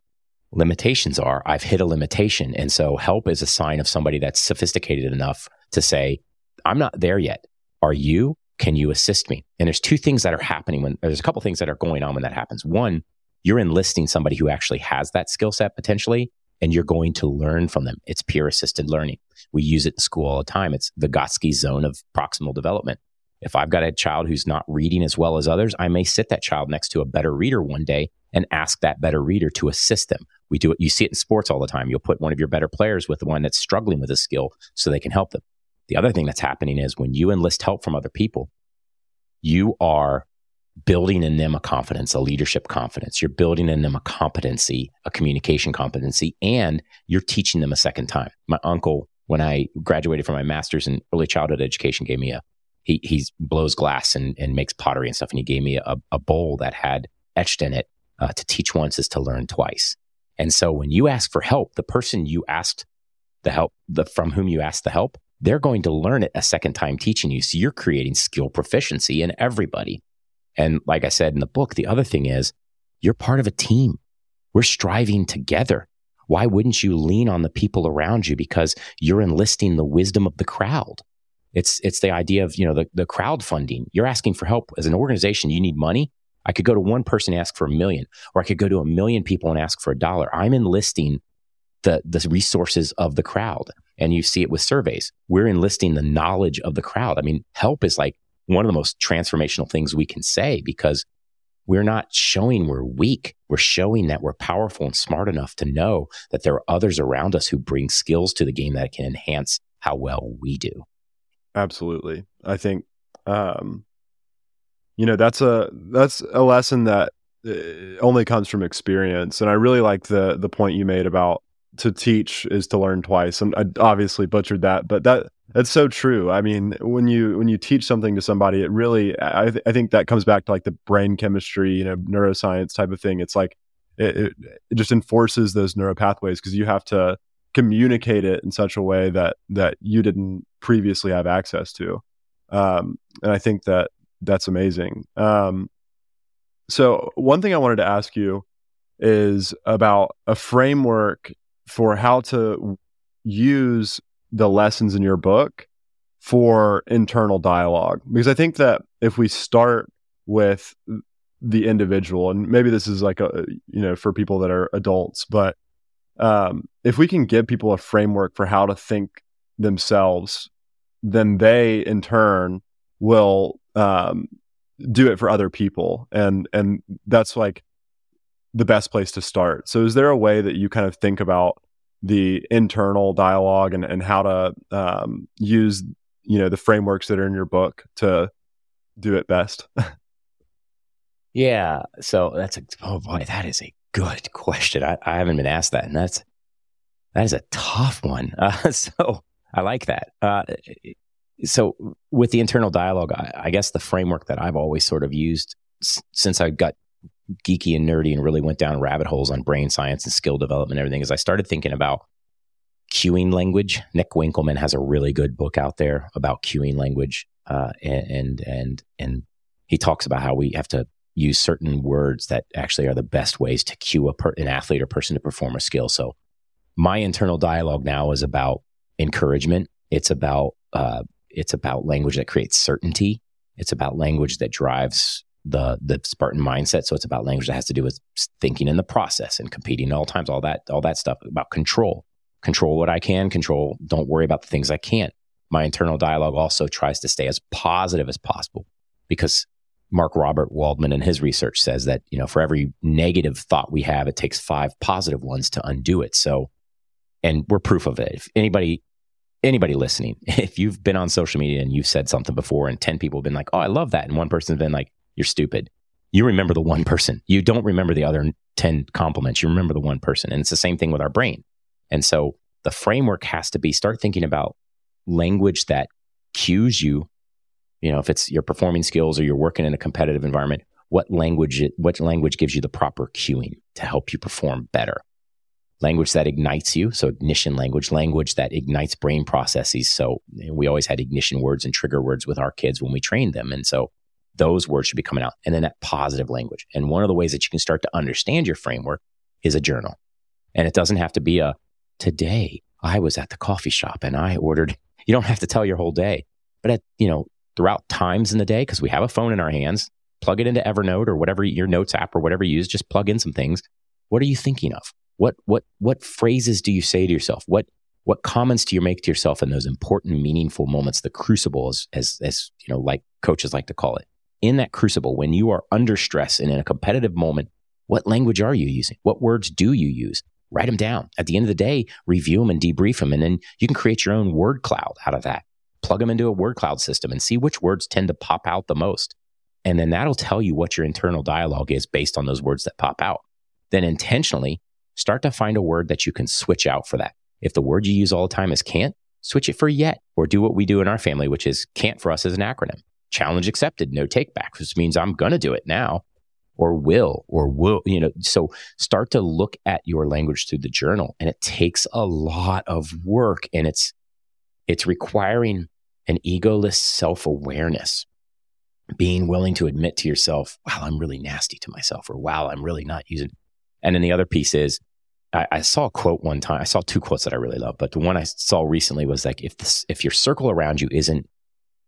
limitations are. I've hit a limitation. And so help is a sign of somebody that's sophisticated enough to say, I'm not there yet. Are you? Can you assist me? And there's two things that are happening when there's a couple things that are going on when that happens. One, you're enlisting somebody who actually has that skill set potentially, and you're going to learn from them. It's peer assisted learning. We use it in school all the time. It's Vygotsky zone of proximal development. If I've got a child who's not reading as well as others, I may sit that child next to a better reader one day and ask that better reader to assist them. We do it. You see it in sports all the time. You'll put one of your better players with the one that's struggling with a skill so they can help them. The other thing that's happening is when you enlist help from other people, you are building in them a confidence, a leadership confidence. You're building in them a competency, a communication competency, and you're teaching them a second time. My uncle, when I graduated from my master's in early childhood education, gave me a he he blows glass and, and makes pottery and stuff, and he gave me a, a bowl that had etched in it uh, to teach once is to learn twice. And so when you ask for help, the person you asked the help, the from whom you asked the help, they're going to learn it a second time teaching you. So you're creating skill proficiency in everybody. And like I said in the book, the other thing is you're part of a team. We're striving together. Why wouldn't you lean on the people around you because you're enlisting the wisdom of the crowd? It's it's the idea of, you know, the, the crowdfunding. You're asking for help as an organization, you need money. I could go to one person and ask for a million, or I could go to a million people and ask for a dollar. I'm enlisting the the resources of the crowd. And you see it with surveys. We're enlisting the knowledge of the crowd. I mean, help is like one of the most transformational things we can say because we're not showing we're weak. We're showing that we're powerful and smart enough to know that there are others around us who bring skills to the game that can enhance how well we do. Absolutely. I think um you know that's a that's a lesson that uh, only comes from experience and I really like the the point you made about to teach is to learn twice. And I obviously butchered that, but that that's so true. I mean, when you when you teach something to somebody, it really I, th- I think that comes back to like the brain chemistry, you know, neuroscience type of thing. It's like it, it, it just enforces those neural pathways because you have to communicate it in such a way that that you didn't previously have access to. Um, and I think that that's amazing. Um, so one thing I wanted to ask you is about a framework for how to use the lessons in your book for internal dialogue. Because i think that if we start with the individual and maybe this is like a you know for people that are adults but um, if we can give people a framework for how to think themselves then they in turn will um, do it for other people. And and that's like the best place to start. So, is there a way that you kind of think about the internal dialogue and, and how to um, use you know the frameworks that are in your book to do it best? yeah. So that's a oh boy, that is a good question. I, I haven't been asked that, and that's that is a tough one. Uh, so I like that. Uh, so with the internal dialogue, I, I, guess the framework that I've always sort of used s- since I got geeky and nerdy and really went down rabbit holes on brain science and skill development and everything is I started thinking about cueing language. Nick Winkelman has a really good book out there about cueing language, uh, and and and he talks about how we have to use certain words that actually are the best ways to cue per, an athlete or person to perform a skill. So my internal dialogue now is about encouragement. It's about uh, it's about language that creates certainty It's about language that drives the the Spartan mindset. So it's about language that has to do with thinking in the process and competing all times, all that, all that stuff about control. Control what I can control. Don't worry about the things I can't. My internal dialogue also tries to stay as positive as possible because Mark Robert Waldman in his research says that, you know, for every negative thought we have, it takes five positive ones to undo it. So, and we're proof of it. If anybody, anybody listening, if you've been on social media and you've said something before and 10 people have been like, oh, I love that. And one person's been like, you're stupid. You remember the one person. You don't remember the other 10 compliments. You remember the one person. And it's the same thing with our brain. And so the framework has to be start thinking about language that cues you you know if it's your performing skills or you're working in a competitive environment what language what language gives you the proper cueing to help you perform better language that ignites you so ignition language language that ignites brain processes so we always had ignition words and trigger words with our kids when we trained them and so those words should be coming out and then that positive language and one of the ways that you can start to understand your framework is a journal and it doesn't have to be a today i was at the coffee shop and i ordered you don't have to tell your whole day but at you know throughout times in the day because we have a phone in our hands. Plug it into Evernote or whatever your notes app or whatever you use. Just plug in some things. What are you thinking of? What what what phrases do you say to yourself? What what comments do you make to yourself in those important, meaningful moments, the crucibles, as as you know, like coaches like to call it? In that crucible, when you are under stress and in a competitive moment, what language are you using? What words do you use? Write them down. At the end of the day, review them and debrief them, and then you can create your own word cloud out of that plug them into a word cloud system and see which words tend to pop out the most. And then that'll tell you what your internal dialogue is based on those words that pop out. Then intentionally start to find a word that you can switch out for that. If the word you use all the time is can't, switch it for yet, or do what we do in our family, which is can't for us as an acronym. Challenge accepted, no take back, which means I'm going to do it now or will or will, you know. So start to look at your language through the journal. And it takes a lot of work and it's it's requiring an egoless self awareness, being willing to admit to yourself, wow, I'm really nasty to myself, or wow, I'm really not using. And then the other piece is, I, I, saw a quote one time. I saw two quotes that I really love, but the one I saw recently was like, if this, if your circle around you isn't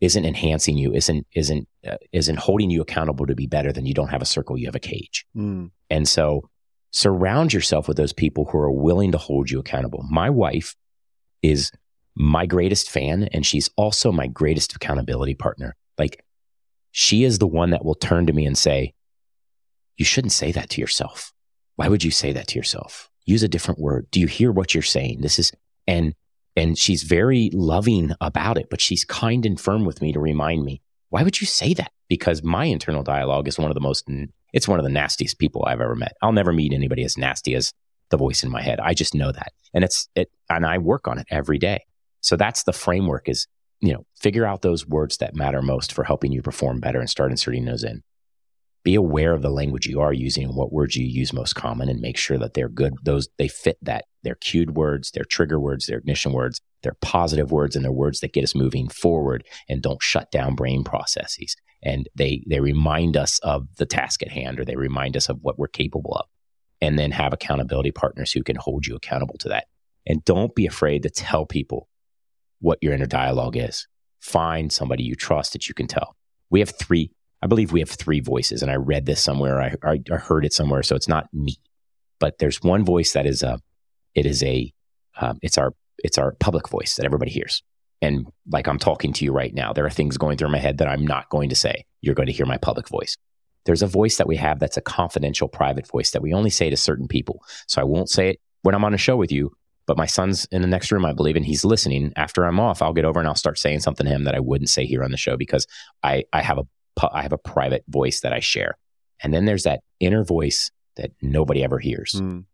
isn't enhancing you, isn't isn't uh, isn't holding you accountable to be better, then you don't have a circle. You have a cage. Mm. And so, surround yourself with those people who are willing to hold you accountable. My wife is my greatest fan and she's also my greatest accountability partner. Like she is the one that will turn to me and say, you shouldn't say that to yourself. Why would you say that to yourself? Use a different word. Do you hear what you're saying? This is, and, and she's very loving about it, but she's kind and firm with me to remind me, why would you say that? Because my internal dialogue is one of the most, it's one of the nastiest people I've ever met. I'll never meet anybody as nasty as the voice in my head. I just know that. And it's, it, and I work on it every day. So that's the framework is, you know, figure out those words that matter most for helping you perform better and start inserting those in. Be aware of the language you are using and what words you use most common and make sure that they're good. Those they fit that. They're cued words, they're trigger words, they're ignition words, they're positive words, and they're words that get us moving forward and don't shut down brain processes. And they they remind us of the task at hand or they remind us of what we're capable of. And then have accountability partners who can hold you accountable to that. And don't be afraid to tell people what your inner dialogue is. Find somebody you trust that you can tell. We have three, I believe we have three voices, and I read this somewhere, I, I, I heard it somewhere, so it's not me, but there's one voice that is a, it is a, um, it's our, it's our public voice that everybody hears. And like I'm talking to you right now, there are things going through my head that I'm not going to say. You're going to hear my public voice. There's a voice that we have that's a confidential, private voice that we only say to certain people. So I won't say it when I'm on a show with you, but my son's in the next room, I believe, and he's listening. After I'm off, I'll get over and I'll start saying something to him that I wouldn't say here on the show because I, I have a I have a private voice that I share. And then there's that inner voice that nobody ever hears. Mm.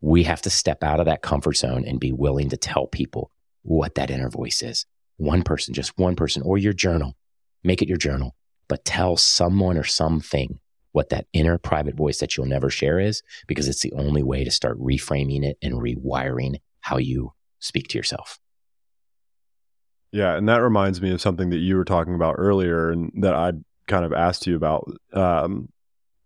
We have to step out of that comfort zone and be willing to tell people what that inner voice is. One person, just one person, or your journal. Make it your journal, but tell someone or something what that inner private voice that you'll never share is, because it's the only way to start reframing it and rewiring how you speak to yourself. Yeah. And that reminds me of something that you were talking about earlier and that I kind of asked you about, um,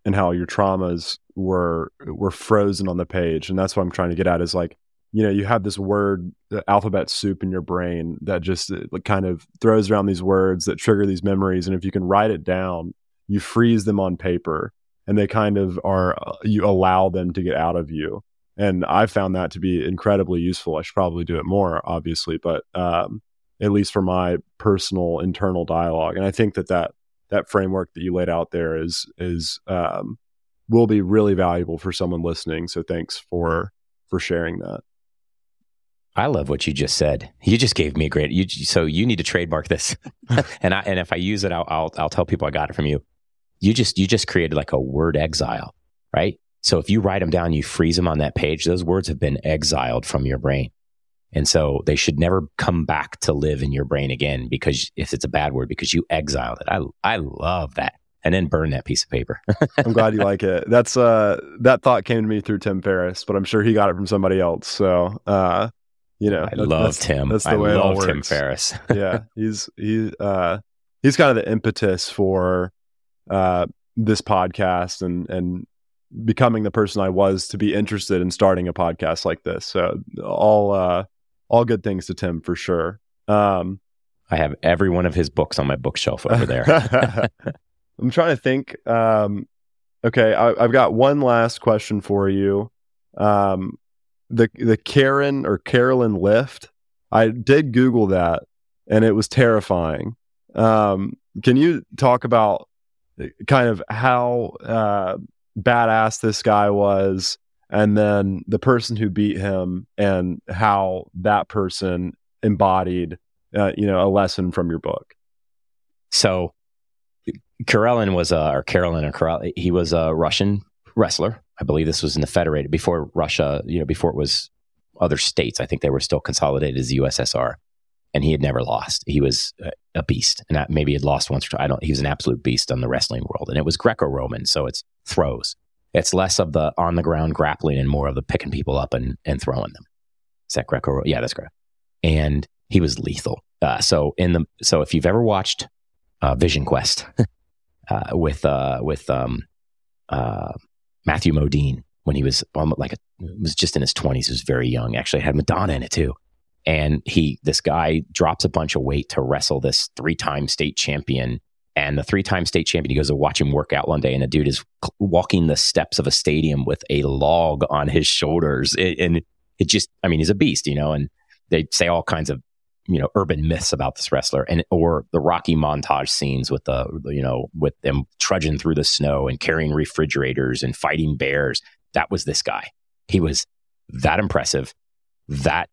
and how your traumas were were frozen on the page. And that's what I'm trying to get at is like you know you have this word alphabet soup in your brain that just uh, kind of throws around these words that trigger these memories. And if you can write it down you freeze them on paper and they kind of are uh, you allow them to get out of you. And i found that to be incredibly useful. I should probably do it more obviously but um, at least for my personal internal dialogue. And i think that that that framework that you laid out there is is um, will be really valuable for someone listening so thanks for for sharing that I love what you just said. You just gave me a great. You, so you need to trademark this, and I, and if I use it, I'll, I'll I'll tell people I got it from you. You just you just created like a word exile, right? So if you write them down, you freeze them on that page. Those words have been exiled from your brain, and so they should never come back to live in your brain again. Because if it's a bad word, because you exiled it. I I love that and then burn that piece of paper. I'm glad you like it. That's uh that thought came to me through Tim Ferriss, but I'm sure he got it from somebody else. So uh you know, I that, love that's, Tim. That's the I way love it all works. Tim Ferriss. yeah, he's he uh, he's kind of the impetus for uh, this podcast and and becoming the person I was to be interested in starting a podcast like this. So all uh, all good things to Tim for sure. Um, I have every one of his books on my bookshelf over there. I'm trying to think. Um, okay, I, have got one last question for you. Um, the the Karen or Carolyn lift. I did Google that, and it was terrifying. Um, can you talk about uh, kind of how uh, badass this guy was, and then the person who beat him, and how that person embodied, uh, you know, a lesson from your book? So, Karelin was a, or Carolyn or Karel, he was a Russian wrestler I believe this was in the Federated before Russia, you know, before it was other states. I think they were still consolidated as the USSR, and he had never lost. He was a beast, and maybe he had lost once or twice. I don't. He was an absolute beast on the wrestling world, and it was Greco-Roman, so it's throws. It's less of the on the ground grappling and more of the picking people up and and throwing them. Is that Greco? Yeah, that's Greco. And he was lethal. Uh, so in the so if you've ever watched uh, Vision Quest uh, with uh, with um, uh, Matthew Modine when he was like a, was just in his 20s. He was very young. Actually, had Madonna in it too. And he, this guy drops a bunch of weight to wrestle this three time state champion. And the three time state champion, he goes to watch him work out one day, and the dude is walking the steps of a stadium with a log on his shoulders. It, and it just, I mean, he's a beast, you know, and they say all kinds of you know urban myths about this wrestler. And or the rocky montage scenes with the you know with them trudging through the snow and carrying refrigerators and fighting bears. That was this guy. He was that impressive that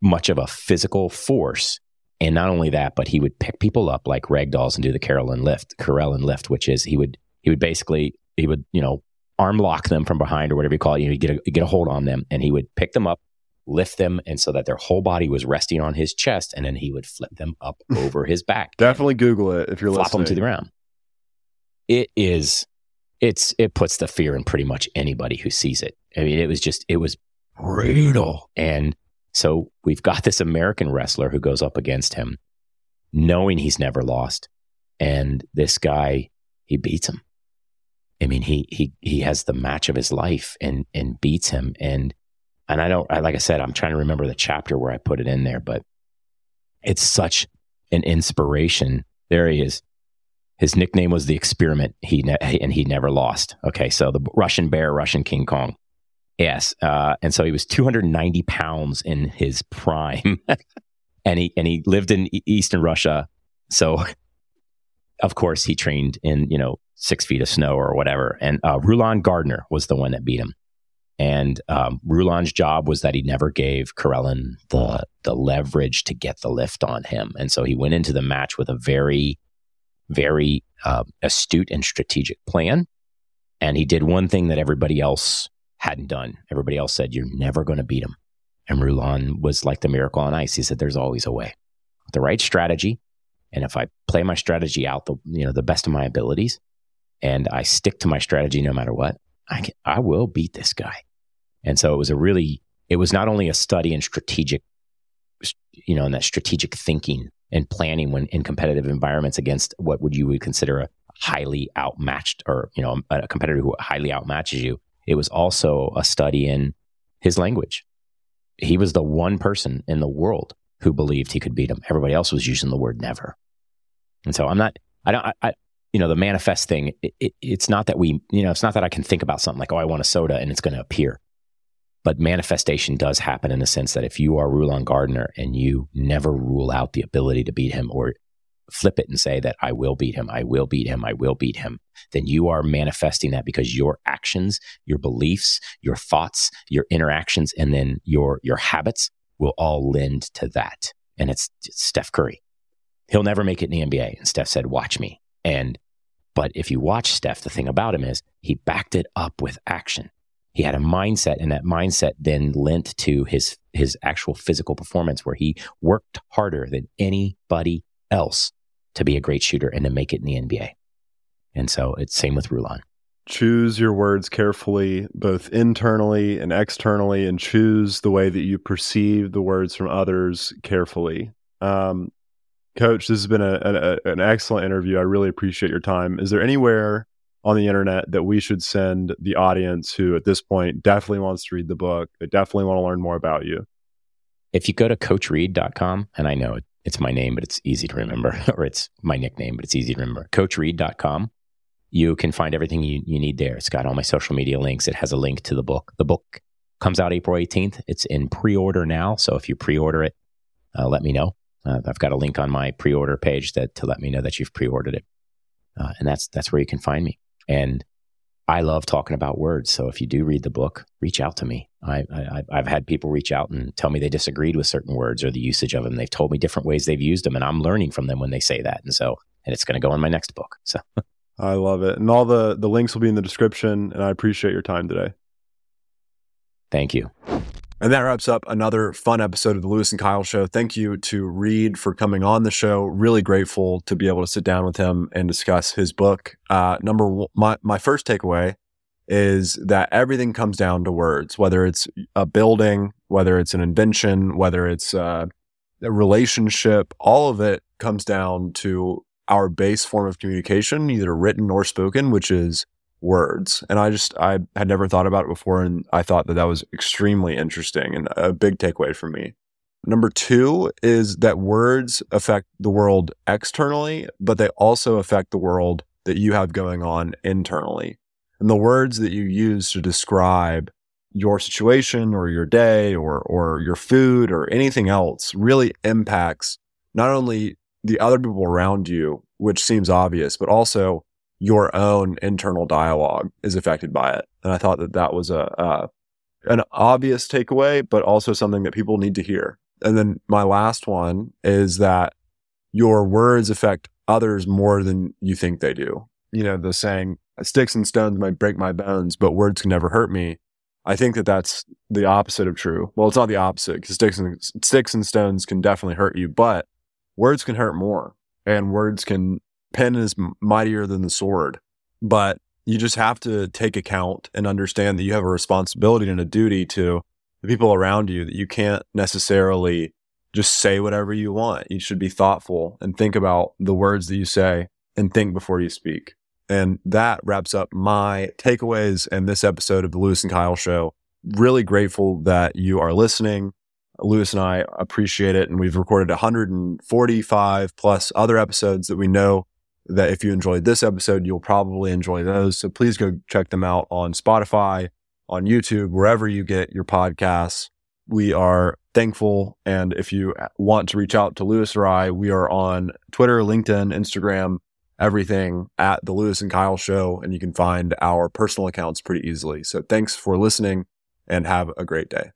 much of a physical force and not only that but he would pick people up like rag dolls and do the carolyn lift carolyn lift which is he would he would basically he would you know arm lock them from behind or whatever you call it. You know, get a, get a hold on them and he would pick them up lift them and so that their whole body was resting on his chest and then he would flip them up over his back. Definitely google it if you're flop listening them to the ground. It is it's it puts the fear in pretty much anybody who sees it. I mean it was just it was brutal. And so we've got this american wrestler who goes up against him knowing he's never lost and this guy he beats him i mean he he he has the match of his life and and beats him and and I don't, I, like I said, I'm trying to remember the chapter where I put it in there, but it's such an inspiration. There he is. His nickname was the experiment. He ne- and he never lost. Okay, so the Russian bear, Russian King Kong. Yes, uh, and so he was 290 pounds in his prime, and he and he lived in Eastern Russia. So, of course, he trained in you know six feet of snow or whatever. And uh, Rulon Gardner was the one that beat him. And um, Rulon's job was that he never gave Karelin the the leverage to get the lift on him, and so he went into the match with a very, very uh, astute and strategic plan. And he did one thing that everybody else hadn't done. Everybody else said, "You're never going to beat him," and Rulon was like the miracle on ice. He said, "There's always a way." The right strategy, and if I play my strategy out the you know the best of my abilities, and I stick to my strategy no matter what, I, can, I will beat this guy. And so it was a really, it was not only a study in strategic, you know, in that strategic thinking and planning when in competitive environments against what would you would consider a highly outmatched or, you know, a competitor who highly outmatches you. It was also a study in his language he was the one person in the world who believed he could beat him. Everybody else was using the word never. And so I'm not, I don't, I, I you know, the manifest thing, it, it, it's not that we, you know, it's not that I can think about something like, oh, I want a soda and it's going to appear. But manifestation does happen in the sense that if you are Rulon Gardner and you never rule out the ability to beat him or flip it and say that I will beat him, I will beat him, I will beat him, then you are manifesting that because your actions, your beliefs, your thoughts, your interactions, and then your your habits will all lend to that. And it's, it's Steph Curry. He'll never make it in the NBA. And Steph said, watch me. And but if you watch Steph, the thing about him is he backed it up with action he had a mindset and that mindset then lent to his his actual physical performance where he worked harder than anybody else to be a great shooter and to make it in the NBA. And so it's same with Rulon. Choose your words carefully, both internally and externally, and choose the way that you perceive the words from others carefully. Um, Coach, this has been a, a, an excellent interview. I really appreciate your time. Is there anywhere on the internet that we should send the audience who at this point definitely wants to read the book, they definitely want to learn more about you? If you go to coachreed.com, and I know it's my name, but it's easy to remember, or it's my nickname, but it's easy to remember, CoachReed.com. you can find everything you, you need there. It's got all my social media links. It has a link to the book. The book comes out April 18th. It's in pre order now. So if you pre order it, uh, let me know. Uh, I've got a link on my pre order page that to let me know that you've pre ordered it. Uh, and that's, that's where you can find me. And I love talking about words. So if you do read the book, reach out to me. I, I, have had people reach out and tell me they disagreed with certain words or the usage of them. They've told me different ways they've used them, and I'm learning from them when they say that. And so, and it's going to go in my next book. So I love it, and all the the links will be in the description. And I appreciate your time today. Thank you. And that wraps up another fun episode of the Lewis and Kyle Show. Thank you to Reed for coming on the show. Really grateful to be able to sit down with him and discuss his book. Uh, number one, my, my first takeaway is that everything comes down to words, whether it's a building, whether it's an invention, whether it's uh, a relationship, all of it comes down to our base form of communication, either written or spoken, which is words. And I just, I had never thought about it before. And I thought that that was extremely interesting and a big takeaway for me. Number two is that words affect the world externally, but they also affect the world that you have going on internally. And the words that you use to describe your situation or your day or, or your food or anything else really impacts not only the other people around you, which seems obvious, but also your own internal dialogue is affected by it. And I thought that that was a, uh, an obvious takeaway, but also something that people need to hear. And then my last one is that your words affect others more than you think they do. You know, the saying, sticks and stones might break my bones, but words can never hurt me. I think that that's the opposite of true. Well, it's not the opposite because sticks and sticks and stones can definitely hurt you, but words can hurt more and words can pen is mightier than the sword, but you just have to take account and understand that you have a responsibility and a duty to the people around you that you can't necessarily just say whatever you want. You should be thoughtful and think about the words that you say and think before you speak. And that wraps up my takeaways and this episode of the Lewis and Kyle show. Really grateful that you are listening. Lewis and I appreciate it. And we've recorded 145 plus other episodes that we know that if you enjoyed this episode, you'll probably enjoy those. So please go check them out on Spotify, on YouTube, wherever you get your podcasts. We are thankful. And if you want to reach out to Lewis or I, we are on Twitter, LinkedIn, Instagram, everything at the Lewis and Kyle show. And you can find our personal accounts pretty easily. So thanks for listening and have a great day.